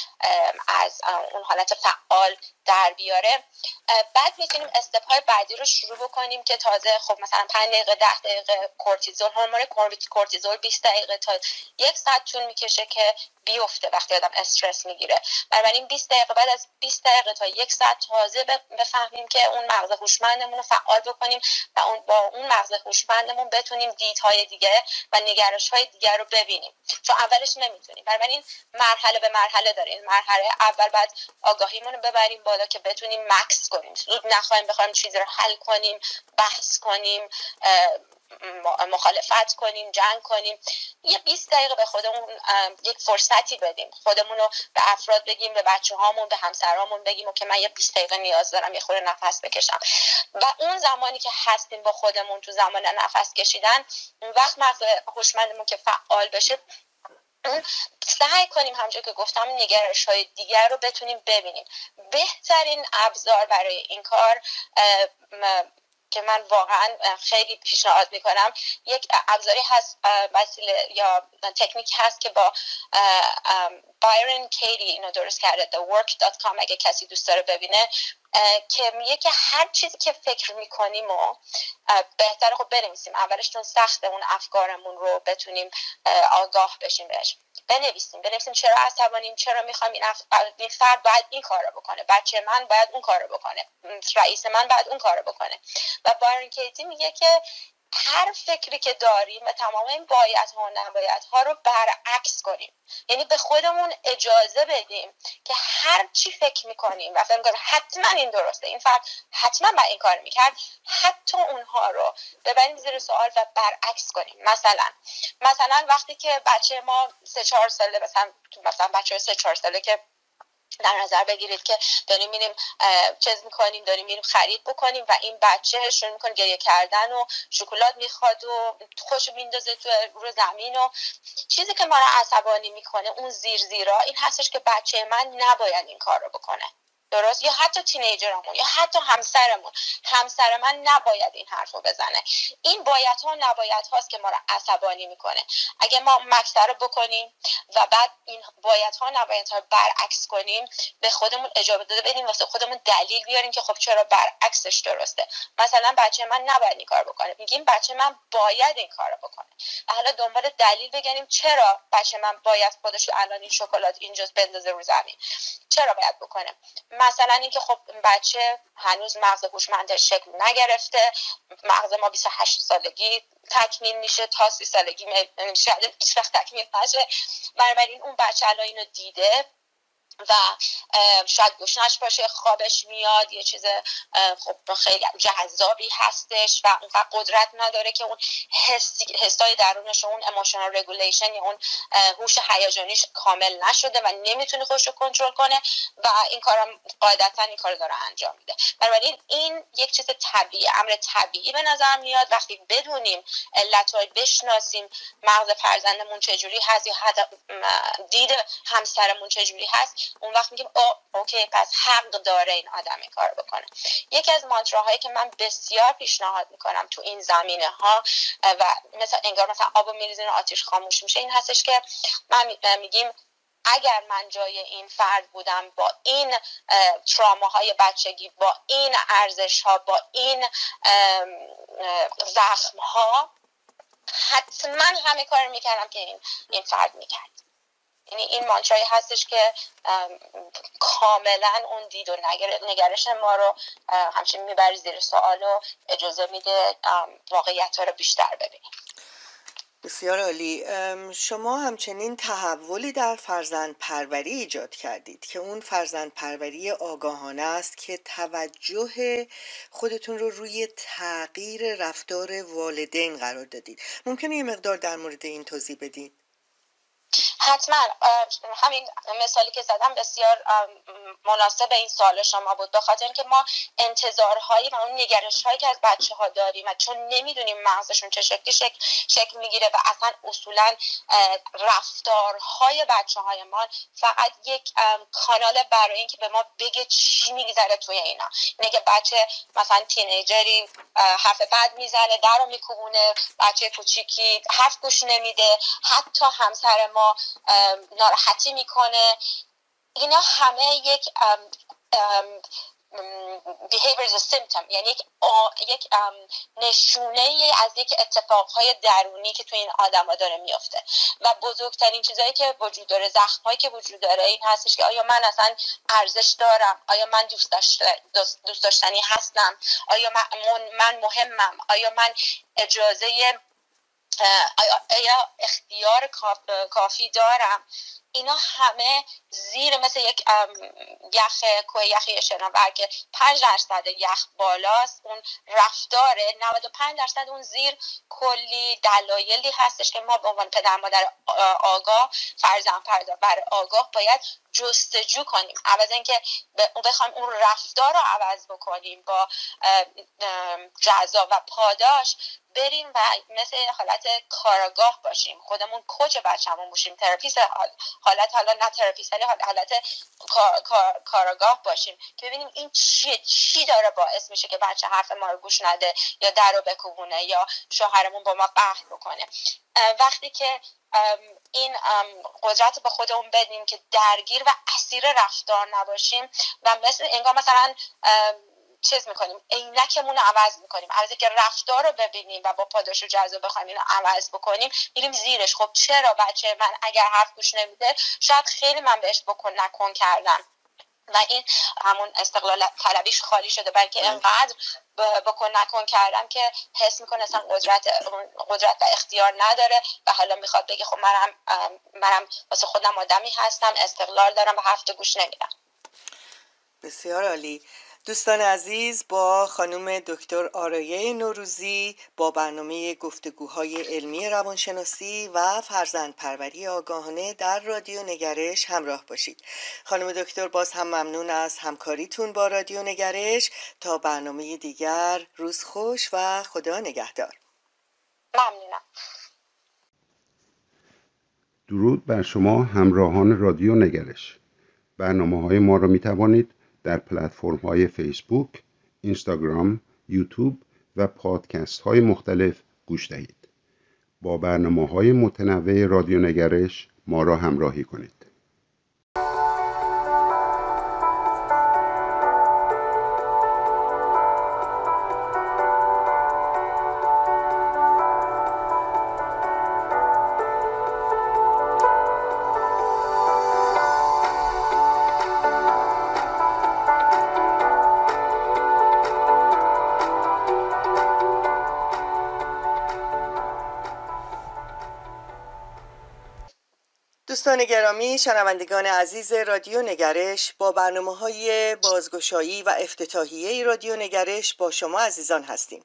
از اون حالت فعال در بیاره. بعد می‌تونیم استپ های بعدی رو شروع بکنیم که تازه خب مثلا 5 دقیقه 10 دقیقه کورتیزول هورمون کورتیزول 20 دقیقه تا یک ساعت طول می‌کشه که بیفته وقتی آدم استرس می‌گیره. بنابراین 20 دقیقه بعد از 20 دقیقه تا یک ساعت تازه بفهمیم که اون مغز هوشمندمون رو فعال بکنیم و اون با اون مغز هوشمندمون بتونیم دیدهای دیگه و نگرش های دیگر رو ببینیم. چون اولش نمی‌تونیم. بنابراین مرحله به مرحله داریم. مرحله اول بعد آگاهیمون رو ببریم بالا که بتونیم مکس کنیم. زود نخواهیم بخوایم چیزی رو حل کنیم بحث کنیم مخالفت کنیم جنگ کنیم. یه 20 دقیقه به خودمون یک فرصتی بدیم. خودمون رو به افراد بگیم به بچه هامون به همسرامون بگیم که من یه 20 دقیقه نیاز دارم یه خورده نفس بکشم. و اون زمانی که هستیم با خودمون تو زمان نفس کشیدن اون وقت مغز هوشمندمون که فعال بشه سعی کنیم همونجور که گفتم نگرش های دیگر رو بتونیم ببینیم. بهترین ابزار برای این کار که من واقعا خیلی پیشنهاد می‌کنم یک ابزاری هست وسیله یا تکنیکی هست که با بایرن کیری اینو درست کرده thework.com اگه کسی دوست داره ببینه. که میگه که هر چیزی که فکر می‌کنیم و بهتر خب بنویسیم. اولش چون سخته اون افکارمون رو بتونیم آگاه بشیم بهش. بنویسیم. بنویسیم چرا عصبانیم چرا می‌خوایم این, اف... این فرد باید این کار رو بکنه. بچه من باید اون کار رو بکنه رئیس من باید اون کار رو بکنه. و بارن کیتی میگه که هر فکری که داریم و تمام این باید ها و نباید ها رو برعکس کنیم. یعنی به خودمون اجازه بدیم که هر چی فکر می‌کنیم و فکر می‌کنیم حتما این درسته. این فرد حتما با این کار می‌کرد. حتی اونها رو ببریم زیر سوال و برعکس کنیم. مثلا مثلا وقتی که بچه ما سه چهار ساله مثلا مثلا بچه سه چهار ساله که در نظر بگیرید که داریم میریم چیز می‌کنیم داریم میریم خرید بکنیم و این بچه شروع می‌کنه گریه کردن و شکلات می‌خواد و خوش میندازه تو رو زمین و چیزی که ما رو عصبانی می‌کنه اون زیر زیرا این هستش که بچه من نباید این کار رو بکنه. درست؟ یا حتی تینیجرمون یا حتی همسرمون. همسر من نباید این حرف رو بزنه. این باید ها نباید هاست که ما رو عصبانی می‌کنه. اگه ما مکسر رو بکنیم و بعد این باید ها نباید ها رو برعکس کنیم به خودمون اجابه داده بدیم واسه خودمون دلیل بیاریم که خب چرا برعکسش درسته. مثلا بچه من نباید این کار بکنه. میگیم بچه من باید این کار رو بکنه. و حالا دنبال دلیل بگنیم چرا بچه من باید خودش الان این شکلات اینجا بندازه رو زمین. چرا باید بکنه؟ مثلا اینکه خب بچه هنوز مغز هوشمندش شکل نگرفته مغز ما 28 سالگی تکمیل میشه تا 30 سالگی شاید هیچ وقت تکمیل نشه. بنابراین اون بچه الان اینو دیده. و شاید گشنش باشه خوابش میاد یه چیز خب خیلی جذابی هستش و اونقدر قدرت نداره که اون حسای درونش اون emotional regulation یا اون هوش هیجانیش کامل نشده و نمی‌تونه خودش رو کنترل کنه و این کارم قاعدتا این کار داره انجام میده. بنابراین این یک چیز طبیعی امر طبیعی به نظر میاد. وقتی بدونیم علت بشناسیم مغز فرزندمون چجوری هست یا دید همسرمون چجوری هست اون وقت میگیم او اوکی پس حق داره این آدم این کار بکنه. یکی از مانتراهایی که من بسیار پیشنهاد می‌کنم تو این زمینه ها و مثلا انگار مثلا آب و میریزین آتیش خاموش میشه این هستش که من میگیم اگر من جای این فرد بودم با این تراماهای بچگی با این ارزش ها با این زخم ها حتما همه کار می‌کردم که این, این فرد می‌کرد. یعنی این مانترایی هستش که کاملا اون دید و نگرش ما رو همچنین می‌بری زیر سوال و اجازه میده واقعیت ها رو بیشتر ببینیم. بسیار عالی. شما همچنین تحولی در فرزند پروری ایجاد کردید که اون فرزند پروری آگاهانه است که توجه خودتون رو روی تغییر رفتار والدین قرار دادید. ممکنه یه مقدار در مورد این توضیح بدید حتما همین مثالی که زدم بسیار مناسب این سوال شما بود. به خاطر اینکه ما انتظارهایی و اون نگرش هایی که از بچه ها داریم و چون نمی‌دونیم مغزشون چه شکلی شکل, شکل می‌گیره و اصلا اصولا رفتارهای بچه های ما فقط یک کانال برای اینکه به ما بگه چی میگذره توی اینا. اینه بچه مثلا تینیجری حرف بد می‌زنه در رو میکوبونه بچه کوچیکی حرف گوش نمیده حتی همسر ما ناراحتی می‌کنه. اینا همه یک behavior is a symptom یعنی یک, یک نشونه از یک اتفاقهای درونی که توی این آدما داره میفته و بزرگترین چیزهایی که وجود داره زخمهایی که وجود داره این هستش که آیا من اصلا ارزش دارم؟ آیا من دوست, دوست داشتنی هستم؟ آیا من مهمم؟ آیا من اجازه آیا اختیار کافی دارم؟ اینا همه زیر مثل یک یخ کوه یخی شناور که 5 درصد یخ بالاست. اون رفتاره 95 درصد اون زیر کلی دلایلی هستش که ما به عنوان پدر مادر آگاه فرزندپرور آگاه باید جستجو کنیم. عوض اینکه بخوایم اون رفتار رو عوض بکنیم با جزا و پاداش بریم و مثل حالت کارآگاه باشیم. خودمون coach بچه‌مون باشیم. therapist حالت حالا نه therapist ولی حالت کارآگاه باشیم. که ببینیم این چیه چی داره باعث میشه که بچه حرف ما رو گوش نده یا در رو بکوبونه یا شوهرمون با ما قهر بکنه. وقتی که این قدرت به خودمون بدیم که درگیر و اسیر رفتار نباشیم و مثل انگار مثلا چیز می‌کنیم عینکمون رو عوض می‌کنیم. عوضی که رفتار رو ببینیم و با پاداش و جزا بخوایم اینو عوض بکنیم میریم زیرش. خب چرا بچه من اگر حرف گوش نمیده شاید خیلی من بهش بکن نکن کردم. و این همون استقلال طلبیش خالی شده. بلکه انقدر بکن نکن کردم که حس می‌کنه اصلا قدرت قدرت و اختیار نداره و حالا می‌خواد بگه خب منم منم واسه خودم آدمی هستم استقلال دارم و هفته گوش نمیدم. بسیار عالی. دوستان عزیز با خانم دکتر آرایه نوروزی با برنامه گفتگوهای علمی روانشناسی و فرزند پروری آگاهانه در رادیو نگرش همراه باشید. خانم دکتر باز هم ممنون از همکاریتون با رادیو نگرش. تا برنامه دیگر روز خوش و خدا نگهدار. ممنونم. درود بر شما همراهان رادیو نگرش. برنامه های ما را می توانید در پلتفرم های فیسبوک، اینستاگرام، یوتیوب و پادکست های مختلف گوش دهید. با برنامه های متنوع رادیو نگرش ما را همراهی کنید. دوستان گرامی شنوندگان عزیز رادیو نگرش با برنامه های بازگشایی و افتتاحیه رادیو نگرش با شما عزیزان هستیم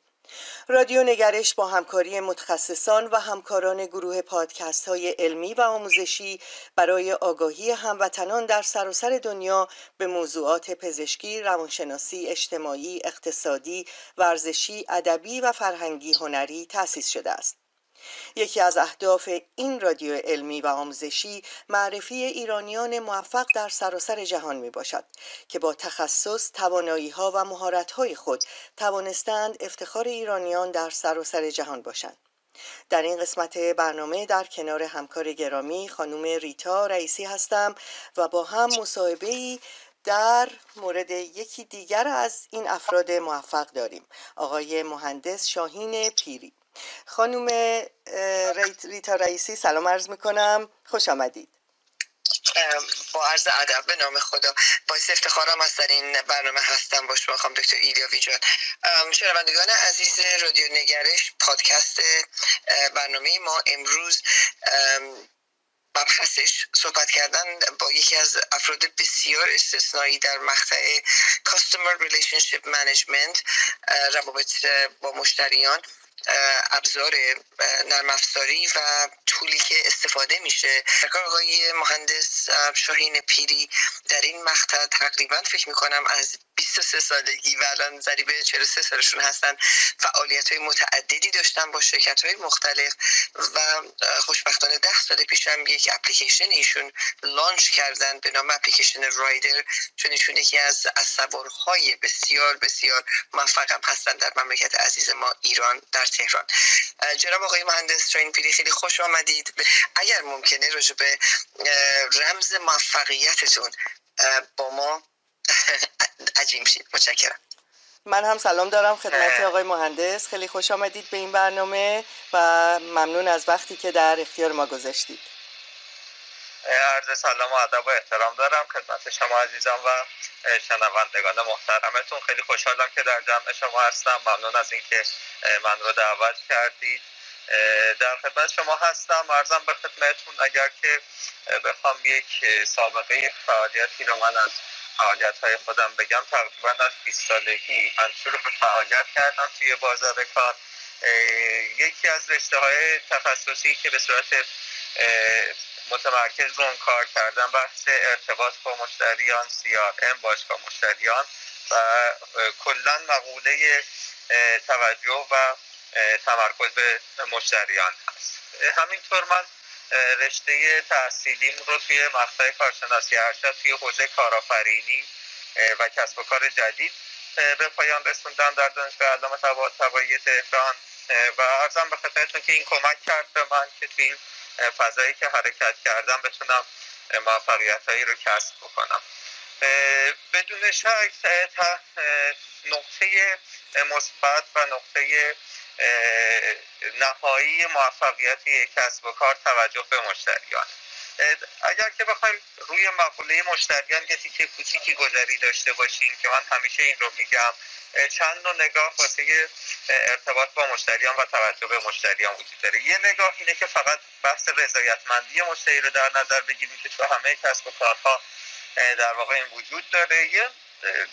رادیو نگرش با همکاری متخصصان و همکاران گروه پادکست های علمی و آموزشی برای آگاهی هموطنان در سراسر دنیا به موضوعات پزشکی، روانشناسی، اجتماعی، اقتصادی، ورزشی، ادبی و فرهنگی هنری تأسیس شده است. یکی از اهداف این رادیو علمی و آموزشی معرفی ایرانیان موفق در سراسر جهان می باشد که با تخصص، توانایی ها و مهارت های خود توانستند افتخار ایرانیان در سراسر جهان باشند. در این قسمت برنامه در کنار همکار گرامی خانم ریتا رئیسی هستم و با هم مصاحبه در مورد یکی دیگر از این افراد موفق داریم آقای مهندس شاهین پیری خانوم ریتا رئیسی سلام عرض می‌کنم. خوش آمدید. با عرض ادب به نام خدا. باعث افتخارم است در این برنامه هستم با شما خانم دکتر ایلیا ویجاد شنوندگان عزیز رادیو نگرش پادکست برنامه ما امروز مبحثش صحبت کردن با یکی از افراد بسیار استثنایی در مقطع Customer Relationship Management روابط با مشتریان. ابزار نرم افزاری و طولی که استفاده میشه. آقای مهندس شاهین پیری در این مقطع تقریبا فکر می‌کنم از 23 سالگی و الان ضریب 43 سالشون هستن فعالیت های متعددی داشتن با شرکت های مختلف و خوشبختانه ده سال پیشم یک اپلیکیشن ایشون لانچ کردن به نام اپلیکیشن رایدر چون ایشون یکی از سوارهای بسیار بسیار موفقم هستن در مملکت عزیز ما ایران در تهران. جناب آقای مهندس شاین پیری خیلی خوش آمدید. اگر ممکنه راجع به رمز موفقیتتون با ما عجیم شید متشکرم. من هم سلام دارم خدمت آقای مهندس. خیلی خوش آمدید به این برنامه و ممنون از وقتی که در اختیار ما گذاشتید. عرض سلام و ادب و احترام دارم خدمت شما عزیزان و شنوندگان محترمتون. خیلی خوشحالم که در جمع شما هستم. ممنون از اینکه من رو دعوت کردید. در خدمت شما هستم. ارزم به خدمتتون اگر که بخوام یک سابقه فعالیتی رو من از فعالیت های خودم بگم تقریبا از 20 سالگی من شروع به فعالیت کردم توی بازار کار. یکی از رشته های تخصصی که به صورت متمرکز رو کار کردن بحث ارتباط با مشتریان ام باشگاه مشتریان و کلا مقوله توجه و تمرکز به مشتریان هست. همینطور من رشته تحصیلیم رو توی مقطع کارشناسی ارشد توی حوزه کارآفرینی و کسب و کار جدید به پایان رسوندم در دانشگاه علامه طباطبایی تهران و ارزم به خدمتتون که این کمک کرد به من که توی فضایی که حرکت کردم بتونم موفقیت هایی رو کسب بکنم. بدون شک نقطه مثبت و نقطه نهایی موفقیت یک کسب و کار توجه به مشتریان. اگر که بخوایم روی مقوله مشتریان یه تیکه کوچیکی گذری داشته باشیم که من همیشه این رو میگم چند نوع نگاه واسه ارتباط با مشتریان و توجه به مشتریان وجود داره. یه نگاه اینه که فقط بحث رضایتمندی مشتری رو در نظر بگیریم که تو همه کسب و کارها در واقع این وجود داره. یه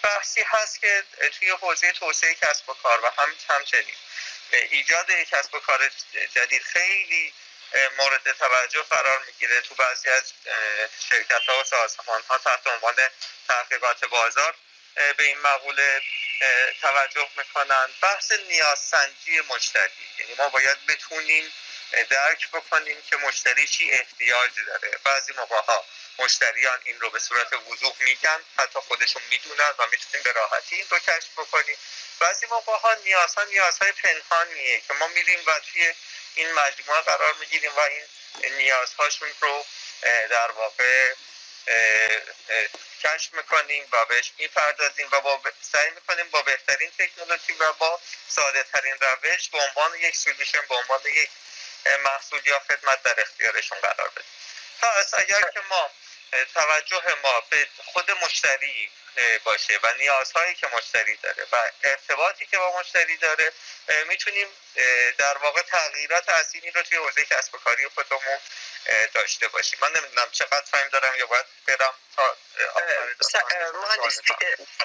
بحثی هست که توی حوزه توسعه کسب و کار و هم همچنین. ایجاد یک کسب و کار جدید خیلی مورد توجه قرار می‌گیره. تو بعضی از شرکت ها و سازمان ها تحت عنوان تحقیقات بازار به این مقوله توجه می‌کنن. بحث نیازسنجی مشتری. یعنی ما باید بتونیم درک بکنیم که مشتری چی احتیاج داره. بعضی موقع ها مشتریان این رو به صورت وضوح میگن حتی خودشون می‌دونن و می‌تونیم به راحتی این رو کشف بکنیم. بعضی موقع ها نیازها نیازهای پنهانیه که ما میریم و توی این مجموعه قرار می‌گیریم و این نیازهاشون رو در واقع کشف می‌کنیم و بهش می‌پردازیم و با سعی می‌کنیم با بهترین تکنولوژی و با ساده ترین روش به عنوان یک سولوشن به عنوان یک محصول یا خدمت در اختیارشون قرار بدیم. پس اگر که ما توجه ما به خود مشتری باشه و نیازهایی که مشتری داره و ارتباطی که با مشتری داره می‌تونیم در واقع تغییرات عظیمی رو توی حوزه کسب و کاری خودمون داشته باشیم من نمی‌دونم چقدر فهم دارم یا باید برم تا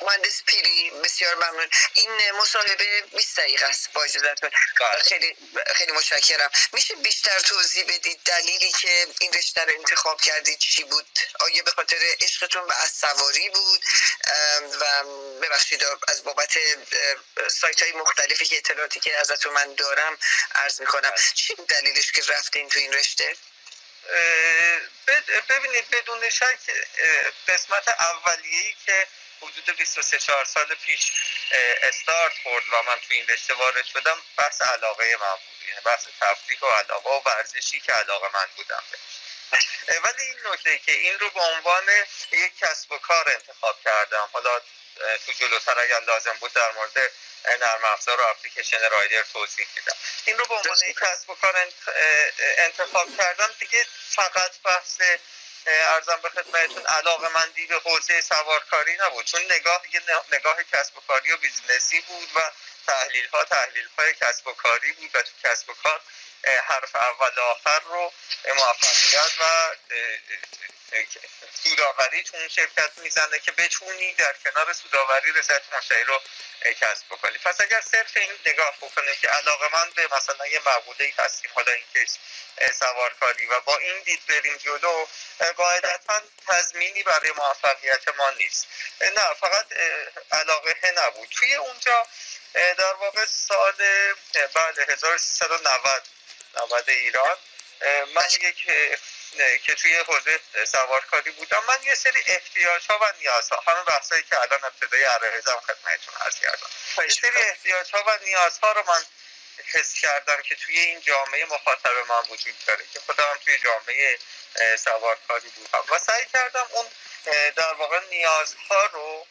مهندس پیری بسیار ممنون. این مصاحبه 20 دقیقه است با اجازهتون بله. خیلی خیلی متشکرم. میشه بیشتر توضیح بدید دلیلی که این رشته رو انتخاب کردید چی بود؟ آیا به خاطر عشقتون به از سواری بود؟ و ببخشید از بابت سایت های مختلفی که اطلاعاتی که ازتون من دارم عرض می‌کنم. بله. چی دلیلش که رفتین تو این رشته؟ ببینید بدون شک قسمت اولیه‌ای که حدود 23 4 سال پیش استارت خورد و من تو این رشته وارد شدم بحث علاقه من بود. یعنی بحث تفریح و علاقه و ورزشی که علاقه من بودم ولی این نکته که این رو به عنوان یک کسب و کار انتخاب کردم. حالا تو جلوتر اگر لازم بود در مورد نرم افزار و اپلیکیشن Rider توضیح میدم. این رو به عنوان یک کسب و کار انتخاب کردم. دیگه فقط بحث عرضم به خدمتتون علاقه مندی به حوزه سوارکاری نبود. چون نگاه نگاه کسب و کاری و business ی بود و تحلیل ها تحلیل های کسب و کاری بود و تو کسب و کار حرف اول آخر رو موفقیت و سوداوری تو اون شرکت می‌زنه که بتونی در کنار سوداوری رضایت مشتری رو کسب بکنی. پس اگر صرف این نگاه بکنیم که علاقه من به مثلا یه مقوله ای هستیم حالا این کیس سوارکاری و با این دید بریم جلو قاعدتا تضمینی برای موفقیت ما نیست. نه فقط علاقه نبود. توی اونجا در واقع سال بعد 1390 90 ایران. من یک که توی حوزه سوارکاری بودم من یه سری احتیاج ها و نیاز ها همه بحثایی که الان ابتدای عرایزم خدمتتون عرض کردم. یه سری احتیاج ها و نیاز ها رو من حس کردم که توی این جامعه مخاطب من وجود داره که خودم توی جامعه سوارکاری بودم. و سعی کردم اون در واقع نیازها رو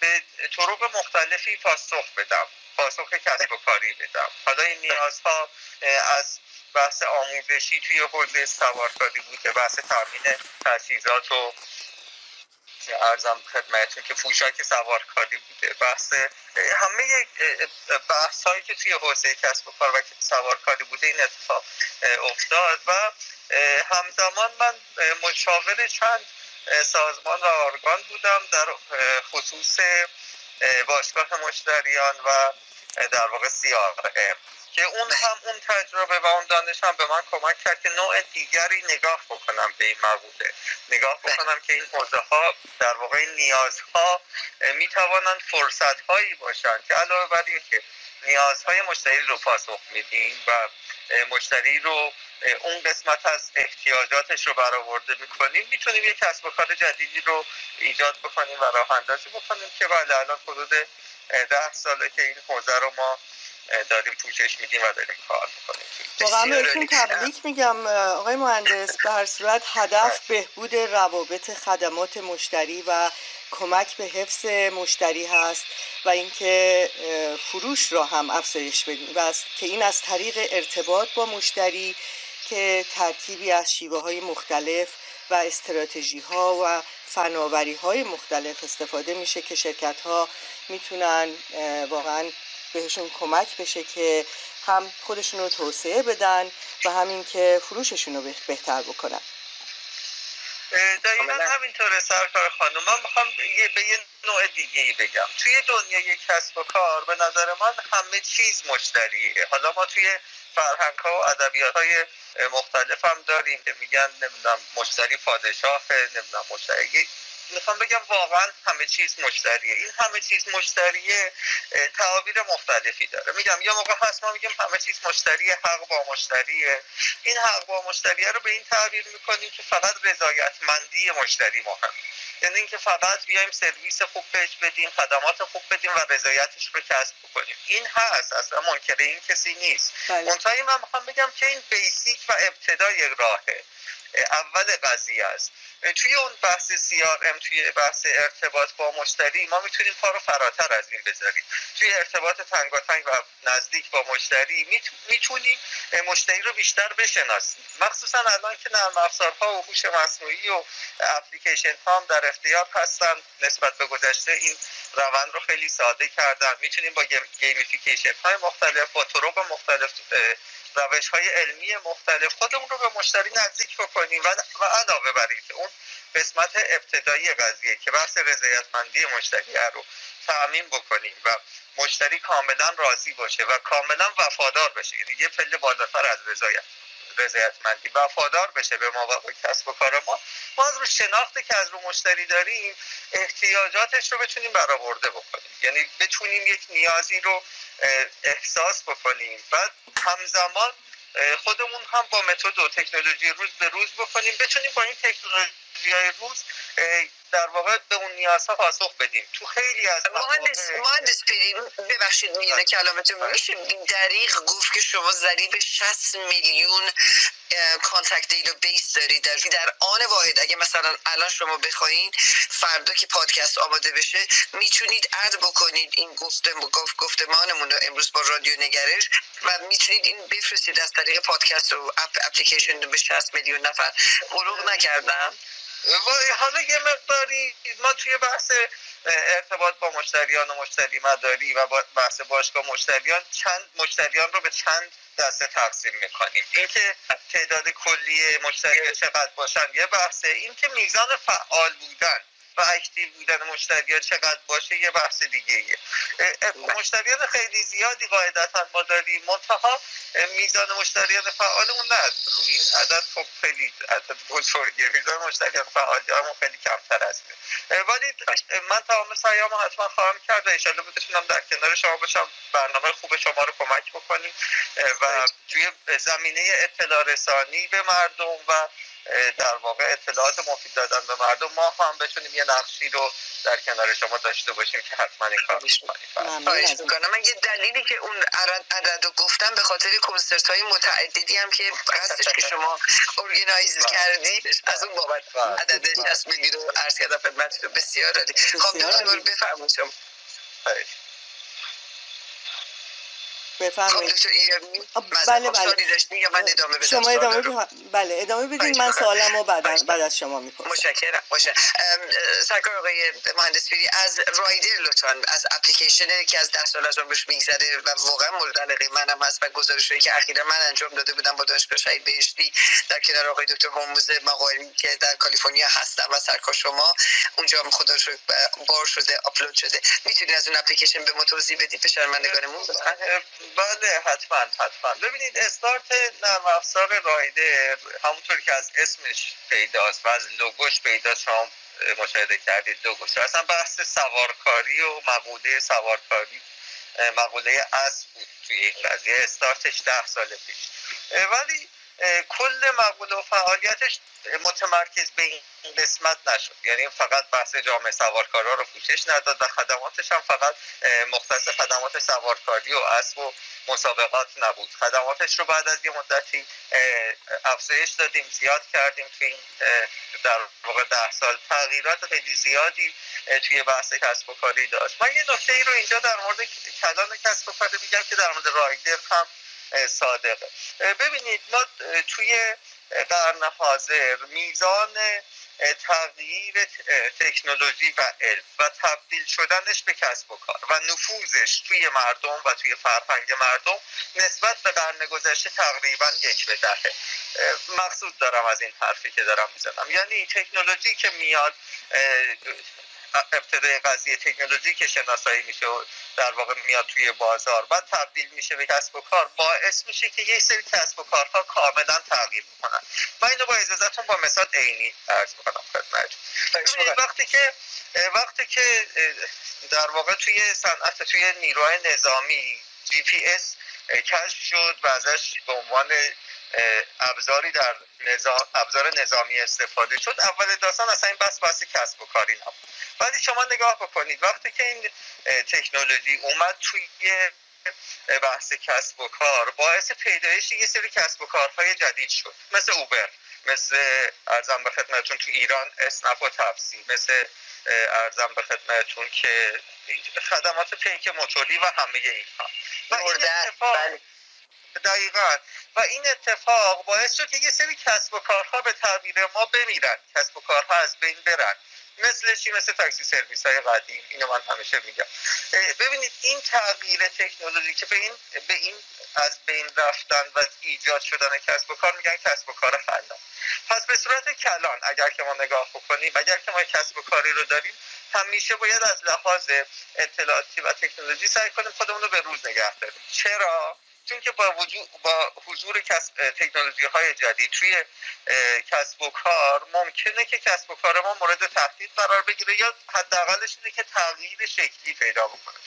به طرق مختلفی پاسخ بدم. پاسخ کسب و کاری بدم. حالا این نیازها از بحث آموزشی توی حوزه سوارکاری بوده بحث تامین تجهیزات و ارزم خدمتتون که پوشاک سوارکاری بوده. بحث همه بحث هایی که توی حوزه کسب و کار و سوارکاری بوده این اتفاق افتاد و همزمان من مشاور چند سازمان و آرگان بودم در خصوص باشگاه مشتریان و در واقع CRM که اون هم اون تجربه و اون دانش هم به من کمک کرد که نوع دیگری نگاه بکنم به این موضوع. نگاه بکنم که این حوزه ها در واقع نیازها می توانند فرصت هایی باشند که علاوه بر که نیازهای مشتری رو پاسخ میدیم و مشتری رو اون قسمت از احتیاجاتش رو برآورده می‌کنیم می‌تونیم یک کسب و کار جدیدی رو ایجاد بکنیم و راه اندازی بکنیم که بله الان حدود ده ساله که این حوزه رو ما داریم پوشش میدیم و داریم کار می‌کنیم. واقعا بهتون تبریک میگم آقای مهندس به هر صورت هدف بهبود روابط خدمات مشتری و کمک به حفظ مشتری هست و اینکه فروش را هم افزایش بدیم. و که این از طریق ارتباط با مشتری که ترکیبی از شیوه های مختلف و استراتژی ها و فناوری های مختلف استفاده میشه که شرکت ها می‌تونن واقعا بهشون کمک بشه که هم خودشون رو توسعه بدن و همین که فروششون رو بهتر بکنن. دقیقا همینطوره سرکار خانم. من می‌خوام به یه نوع دیگه ای بگم. توی دنیای کسب و کار به نظر من همه چیز مشتریه. حالا ما توی فرهنگ ها و ادبیات های مختلف هم داریم که میگن نمی‌دونم مشتری پادشاه نمی‌دونم مشتری. می‌خوام بگم واقعا همه چیز مشتریه. این همه چیز مشتریه تعابیر مختلفی داره. میگم یا موقع هست ما میگیم همه چیز مشتریه حق با مشتریه. این حق با مشتریه رو به این تعبیر می‌کنیم که فقط رضایتمندی مشتری مهم یعنی اینکه فقط بیایم سرویس خوب بهش بدیم خدمات خوب بدیم و رضایتش رو کسب بکنیم. این هست اصلا منکر این کسی نیست. منتهی من می‌خوام بگم که این بیسیک و ابتدای راهه. اول قضیه است. توی اون بحث CRM توی بحث ارتباط با مشتری ما می‌تونیم پا رو فراتر از این بذاریم. توی ارتباط تنگاتنگ و نزدیک با مشتری می‌تونیم مشتری رو بیشتر بشناسیم. مخصوصا الان که نرم افزارها و هوش مصنوعی و اپلیکیشن ها هم در اختیار هستن نسبت به گذشته این روند رو خیلی ساده کردن. می‌تونیم با gamification های مختلف با طرق مختلف روش های علمی مختلف خودمون رو به مشتری نزدیک بکنیم. و, و علاوه بر اینکه اون قسمت ابتدایی قضیه که بحث رضایتمندی مشتری رو تعمین بکنیم و مشتری کاملا راضی باشه و کاملا وفادار بشه. یعنی یه پله بالاتر از رضایت. رضایتمندی وفادار بشه به ما و کسب و کار ما. ما از رو شناختی که از رو مشتری داریم احتیاجاتش رو بتونیم برآورده بکنیم. یعنی بتونیم یک نیازی رو احساس بکنیم. بعد همزمان خودمون هم با متد و تکنولوژی روز به روز بکنیم. بتونیم با این تکنولوژی روز در واقع به اون نیازها پاسخ بدیم. تو خیلی از مهندس مهندس ببخشید میون کلامتون میشه. دریغ گفت که شما قریب 60 میلیون contact database دارید. در در آن واحد اگه مثلا الان شما بخواین فردا که پادکست آماده بشه می‌تونید اد بکنید. این گفته گفت گفتمانمون رو امروز با رادیو نگرش و می‌تونید این بفرستید. از طریق پادکست و اپ اپلیکیشن به 60 میلیون نفر. بلوغ نکردم. حالا یه مقداری ما توی بحث ارتباط با مشتریان و مشتری مداری و بحث باشگاه مشتریان چند مشتریان رو به چند دسته تقسیم می‌کنیم. اینکه تعداد کلی مشتری چقدر باشن یه بحثه. اینکه میزان فعال بودن. و اکتیو بودن مشتری ها چقدر باشه یه بحث دیگه ایه. مشتریان خیلی زیادی قاعدتا ما داریم. منتها میزان مشتریان فعالمون نه. روی این عدد خب خیلی عدد بزرگه. میزان مشتریان فعال همون خیلی کمتر است. ولی من تمام سعیامو حتما خواهم کرد و ایشالله بتونم در کنار شما باشم. برنامه خوب شما رو کمک بکنیم. و توی زمینه اطلاع رسانی به مردم و در واقع اطلاعات مفید دادن به مردم. ما هم بتونیم یه نقشی رو در کنار شما داشته باشیم که حتما این کار می‌کنم. من یه دلیلی که اون عدد رو گفتم به خاطر کنسرت های متعددی هم که هستش که شما ارگنایز کردی از اون بابت عدد 60 میلی رو عرض کردم. خدمتتون بسیار عالی. خب دکتر بفرمایید شما. بفرمایید. بله بله. من ادامه شما ادامه بله ادامه بدید من سوالمو بعد بعد از شما می‌پرسم. متشکرم. باشه. سرکار آقای مهندس پیری از رایدر لطفا از اپلیکیشن که از ده سال از عمرش میگذره و واقعا مورد علاقه منم هست و گزارشی که اخیرا من انجام داده بودم با دانشگاه شهید بهشتی در کنار آقای دکتر هرموز مقایمی که در کالیفرنیا هستم و سرکار شما اونجا هم خدا رو بار شده آپلود شده. می‌تونید از اون اپلیکیشن به ما توضیح بدید؟ به شرمندگانمون بله حتما حتما. ببینید استارت نرم افزار رایدر همونطور که از اسمش پیداست و از لوگوش پیدا شما مشاهده کردید لوگوش. اصلا بحث سوارکاری و مقوله سوارکاری مقوله اصل بود توی این قضیه. استارتش ده سال پیش. ولی کل مقوله و فعالیتش متمرکز به این قسمت نشد. یعنی فقط بحث جامعه سوارکارا رو پوشش نداد و خدماتش هم فقط مختص خدمات سوارکاری و اسب و مسابقات نبود. خدماتش رو بعد از یه مدتی افزایش دادیم زیاد کردیم توی این در واقع ده سال. تغییرات خیلی زیادی توی بحث کسب و کاری داشت. من یه نکته ای رو اینجا در مورد کلان کسب و کاری میگم که در مورد رایدر هم صادقه. ببینید ما توی قرن حاضر میزان تغییر تکنولوژی و علم و تبدیل شدنش به کسب و کار و نفوذش توی مردم و توی فرهنگ مردم نسبت به قرن گذشته تقریبا یک به دهه. مقصود دارم از این حرفی که دارم می‌زنم. یعنی تکنولوژی که میاد ابتدای قضیه تکنولوژی که شناسایی میشه و در واقع میاد توی بازار. و تبدیل میشه به کسب و کار. باعث میشه که یک سری کسب و کارها کاملا تغییر می‌کنن من اینو با اجازهتون با مثال عینی عرض می‌کنم خدمتتون. وقتی که وقتی که در واقع توی صنعت توی نیروهای نظامی جی پی اس کشف شد و ازش به عنوان ابزاری در نظام ابزار نظامی استفاده شد. اول داستان اصلا این بس بحث کسب و کاری نبود. ولی شما نگاه بکنید وقتی که این تکنولوژی اومد توی بحث کسب و کار باعث پیدایش یه سری کسب و کارهای جدید شد. مثل اوبر مثل ارزم به خدمتتون تو ایران اسنپ و تفسی مثل ارزم به خدمتتون که خدمات پیک موتوری و همه اینها. و این اتفاق دقیقا. و این اتفاق باعث شد که یه سری کسب و کارها به تعبیر ما بمیرن. کسب و کارها از بین برن. مثل چی؟ مثل تاکسی سرویس های قدیم. اینو من همیشه میگم. ببینید این تغییر تکنولوژی که به این به این از بین رفتن و ایجاد شدن کسب و کار میگن کسب و کار خلاق پس به صورت کلان اگر که ما نگاه بکنیم اگر که ما کسب و کاری رو داریم همیشه باید از لحاظ اطلاعاتی و تکنولوژی سعی کنیم خودمون رو به روز نگه داریم. چرا؟ چون که با, وجود با حضور تکنولوژی های جدید توی کسب و کار ممکنه که کسب و کار ما مورد تهدید قرار بگیره یا حداقلش اینه که تغییر شکلی پیدا بکنه.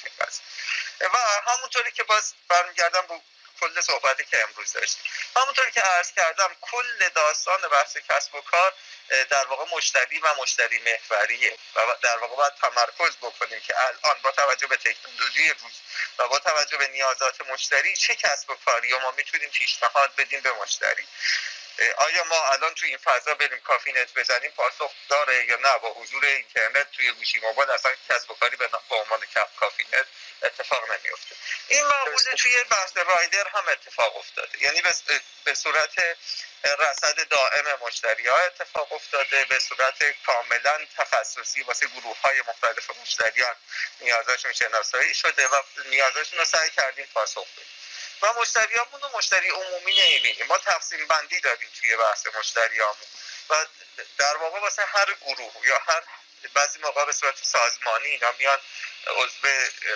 و همونطوری که باز برمیگردم رو کل صحبتی که امروز داشتیم. همونطوری که عرض کردم کل داستان بحث کسب و کار در واقع مشتری و مشتری محوریه و در واقع باید تمرکز بکنیم که الان با توجه به تکنولوژی روز و با توجه به نیازات مشتری چه کسب و کاری ما می‌تونیم پیشنهاد بدیم به مشتری آیا ما الان توی این فضا بریم کافی نت بزنیم؟ پاسخ داره یا نه؟ با حضور اینترنت توی گوشی موبایل اصلا کسب و کاری به عنوان کافی نت اتفاق نمیفته. این مقوله توی بحث رایدر هم اتفاق افتاده. یعنی به صورت رصد دائم مشتری ها اتفاق افتاده به صورت کاملا تخصصی واسه گروه های مختلف مشتریان نیازشون شناسایی شده و نیازشون رو سعی کردیم پاسخ بدیم. و مشتریامون رو مشتری عمومی نمی‌بینیم. ما تقسیم بندی داریم توی بحث مشتریامون. و در واقع واسه هر گروه یا هر بعضی موقع به صورت سازمانی اینا میان عضو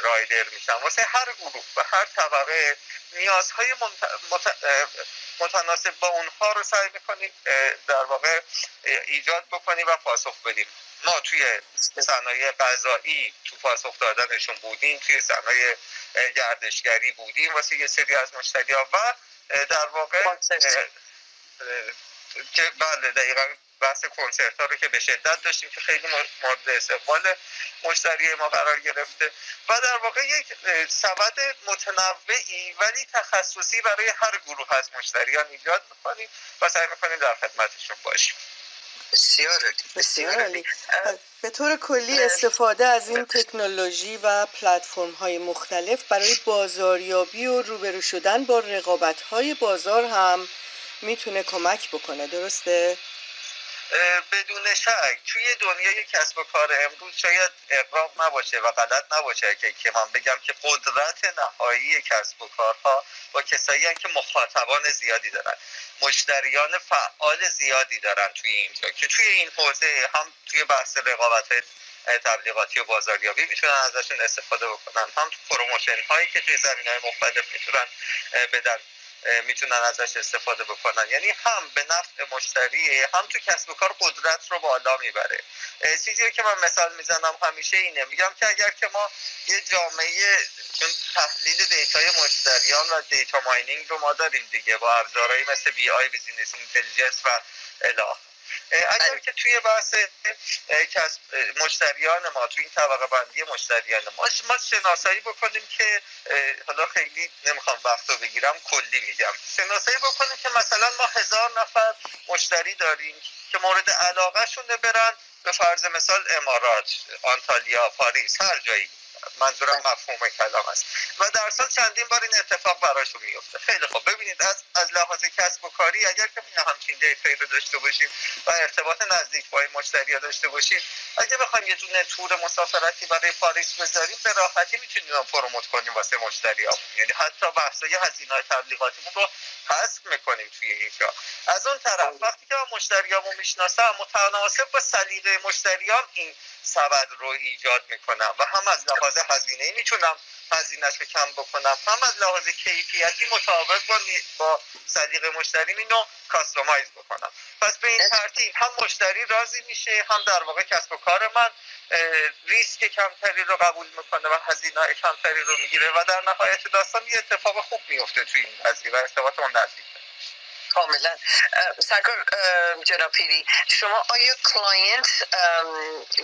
رایدر میشن. واسه هر گروه و هر طبقه نیازهای متناسب با اونها رو سعی می‌کنیم در واقع ایجاد بکنیم و پاسخ بدیم. ما توی صنایع غذایی تو پاسخ دادنشون بودیم توی صنایع گردشگری بودیم واسه یه سری از مشتری ها و در واقع که بله دقیقا بحث کنسرت ها رو که به شدت داشتیم که خیلی مورد استقبال مشتری ما قرار گرفته و در واقع یک سبد متنوعی ولی تخصصی برای هر گروه از مشتریان ایجاد می‌کنیم و سعی می‌کنیم در خدمتشون باشیم. بسیار بسیار به طور کلی استفاده از این تکنولوژی و پلتفرم های مختلف برای بازاریابی و روبرو شدن با رقابت های بازار هم می‌تونه کمک بکنه. درسته؟ بدون شک توی دنیای کسب و کار امروز شاید اغراق نباشه و غلط نباشه. که که من بگم که قدرت نهایی کسب و کارها با کسایی که مخاطبان زیادی دارن. مشتریان فعال زیادی دارن توی اینجا که توی این حوزه هم توی بحث رقابت تبلیغاتی و بازاریابی می‌تونن ازشون استفاده بکنن. هم تو promotion هایی که توی زمین های مختلف می‌تونن بدن می‌تونن ازش استفاده بکنن. یعنی هم به نفع مشتری هم تو کسب و کار قدرت رو بالا می‌بره. چیزی که من مثال می‌زنم همیشه اینه. میگم که اگر که ما یه جامعه چون تحلیل data ی مشتریان و data mining رو ما داریم دیگه با ابزارهایی مثل BI business intelligence و اله. اگر که توی بحث مشتریان ما توی این طبقه بندی مشتریان ما ما شناسایی بکنیم که حالا خیلی نمی‌خوام وقت رو بگیرم کلی میگم. شناسایی بکنیم که مثلا ما هزار نفر مشتری داریم که مورد علاقه شونه برن به فرض مثال امارات آنتالیا پاریس هر جایی. منظورم مفهوم کلام است. و در سال چندین بار این اتفاق براشون میفته خیلی خوب. ببینید از از لحاظ کسب و کاری اگر که همچین data یی رو داشته باشیم و ارتباط نزدیک با مشتری داشته باشیم اگه بخوایم یه دونه تور مسافرتی برای پاریس بذاریم به راحتی می‌تونیم promote کنیم واسه مشتریامون یعنی حتی بحثای هزینه تبلیغاتیمون رو حذف می‌کنیم توی اینجا. از اون طرف وقتی که مشتریامو می‌شناسم متناسب با سلیقه مشتریام این سبد رو ایجاد می‌کنم و هم از لحاظ هزینه می‌تونم هزینهش رو کم بکنم هم از لحاظ کیفیتی مطابق با, با سلیقه مشتری اینو کاستومایز بکنم. پس به این ترتیب هم مشتری راضی میشه هم در واقع کسب و کار من ریسک کمتری رو قبول می‌کنه و هزینه کمتری رو می‌گیره و در نهایت داستان یه اتفاق خوب میفته توی این قضیه و ارتباط اون نزدیک کاملا. سرکار جناب پیری شما آیا client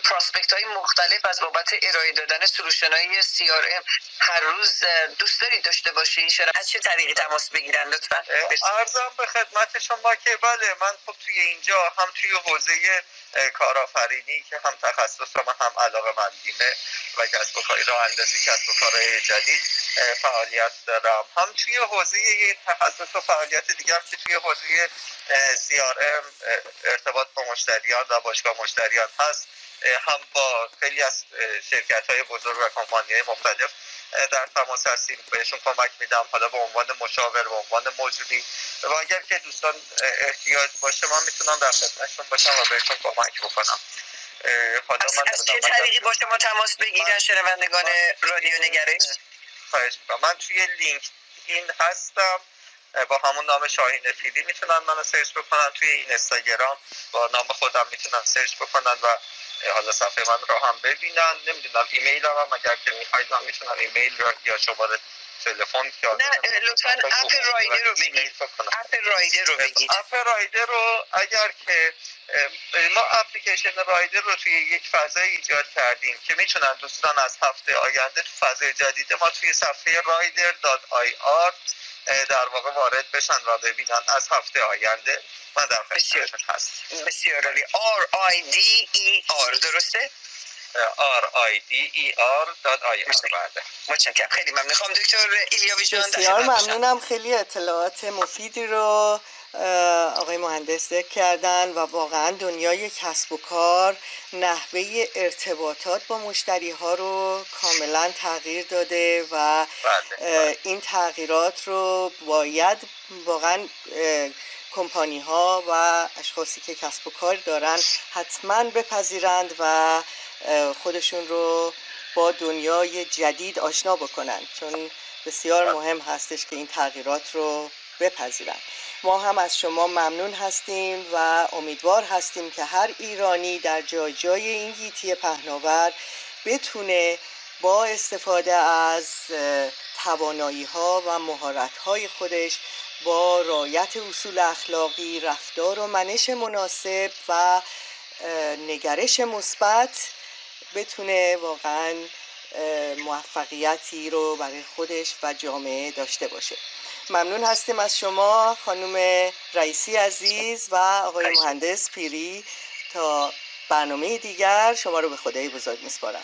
prospect های مختلف از بابت ارائه دادن solution های CRM هر روز دوست دارید داشته باشی؟ شما از چه طریقی تماس بگیرن لطفا؟ عرضم به خدمت شما که بله من خب توی اینجا هم توی حوزه کارآفرینی که هم تخصص و هم علاقه مندیمه و کسب و کاری راه اندازی کسب و کارهای جدید فعالیت دارم. هم توی حوزه تخصص و فعالیت دیگر که توی حوزه CRM ارتباط با مشتریان و باشگاه مشتریان هست. هم با خیلی از شرکت های بزرگ و کمپانی های مختلف در تماس هستیم. بهشون کمک میدم. حالا به عنوان مشاور به عنوان موجودی و اگر که دوستان احتیاج باشه من می‌تونم در خدمتشون باشم و بهشون کمک بکنم. حالا من از چه طریقی با شما تماس بگیرن شنوندگان رادیو نگرش خواهش من توی LinkedIn هستم. با همون نام شاهین فیدی می‌تونن منو search بکنن. توی این اینستاگرام با نام خودم می‌تونن search بکنن و حالا صفحه من رو هم ببینن. نمی‌دونم ایمیل هم اگر که می‌خواید من می‌تونم ایمیل یا شماره تلفن نه لطفا app Rider رو بگید. app Rider رو بگید. app Rider رو اگر که ما اپلیکیشن رایدر رو توی یک فضای ایجاد کردیم که می‌تونن دوستان از هفته آینده تو فضای جدید ما توی صفحه rider.ir در واقع وارد بشن و ببینن از هفته آینده من در خدمتشون هست. بسیار عالی. R I D E R درسته؟ r i d e r متشکرم. خیلی ممنون. خواهم دکتر ایلیاوی جان بسیار ممنونم. خیلی اطلاعات مفیدی رو آقای مهندس ذکر کردن و واقعا دنیای کسب و کار نحوه ارتباطات با مشتری ها رو کاملا تغییر داده و بله. این تغییرات رو باید واقعا کمپانی ها و اشخاصی که کسب و کار دارن حتما بپذیرند و خودشون رو با دنیای جدید آشنا بکنن چون بسیار مهم هستش که این تغییرات رو بپذیرن ما هم از شما ممنون هستیم و امیدوار هستیم که هر ایرانی در جای جای این گیتی پهناور بتونه با استفاده از توانایی ها و مهارت های خودش با رایت اصول اخلاقی رفتار و منش مناسب و نگرش مثبت بتونه واقعا موفقیتی رو برای خودش و جامعه داشته باشه. ممنون هستیم از شما خانم رئیسی عزیز و آقای مهندس پیری. تا برنامه دیگر شما رو به خدای بزرگ میسپارم.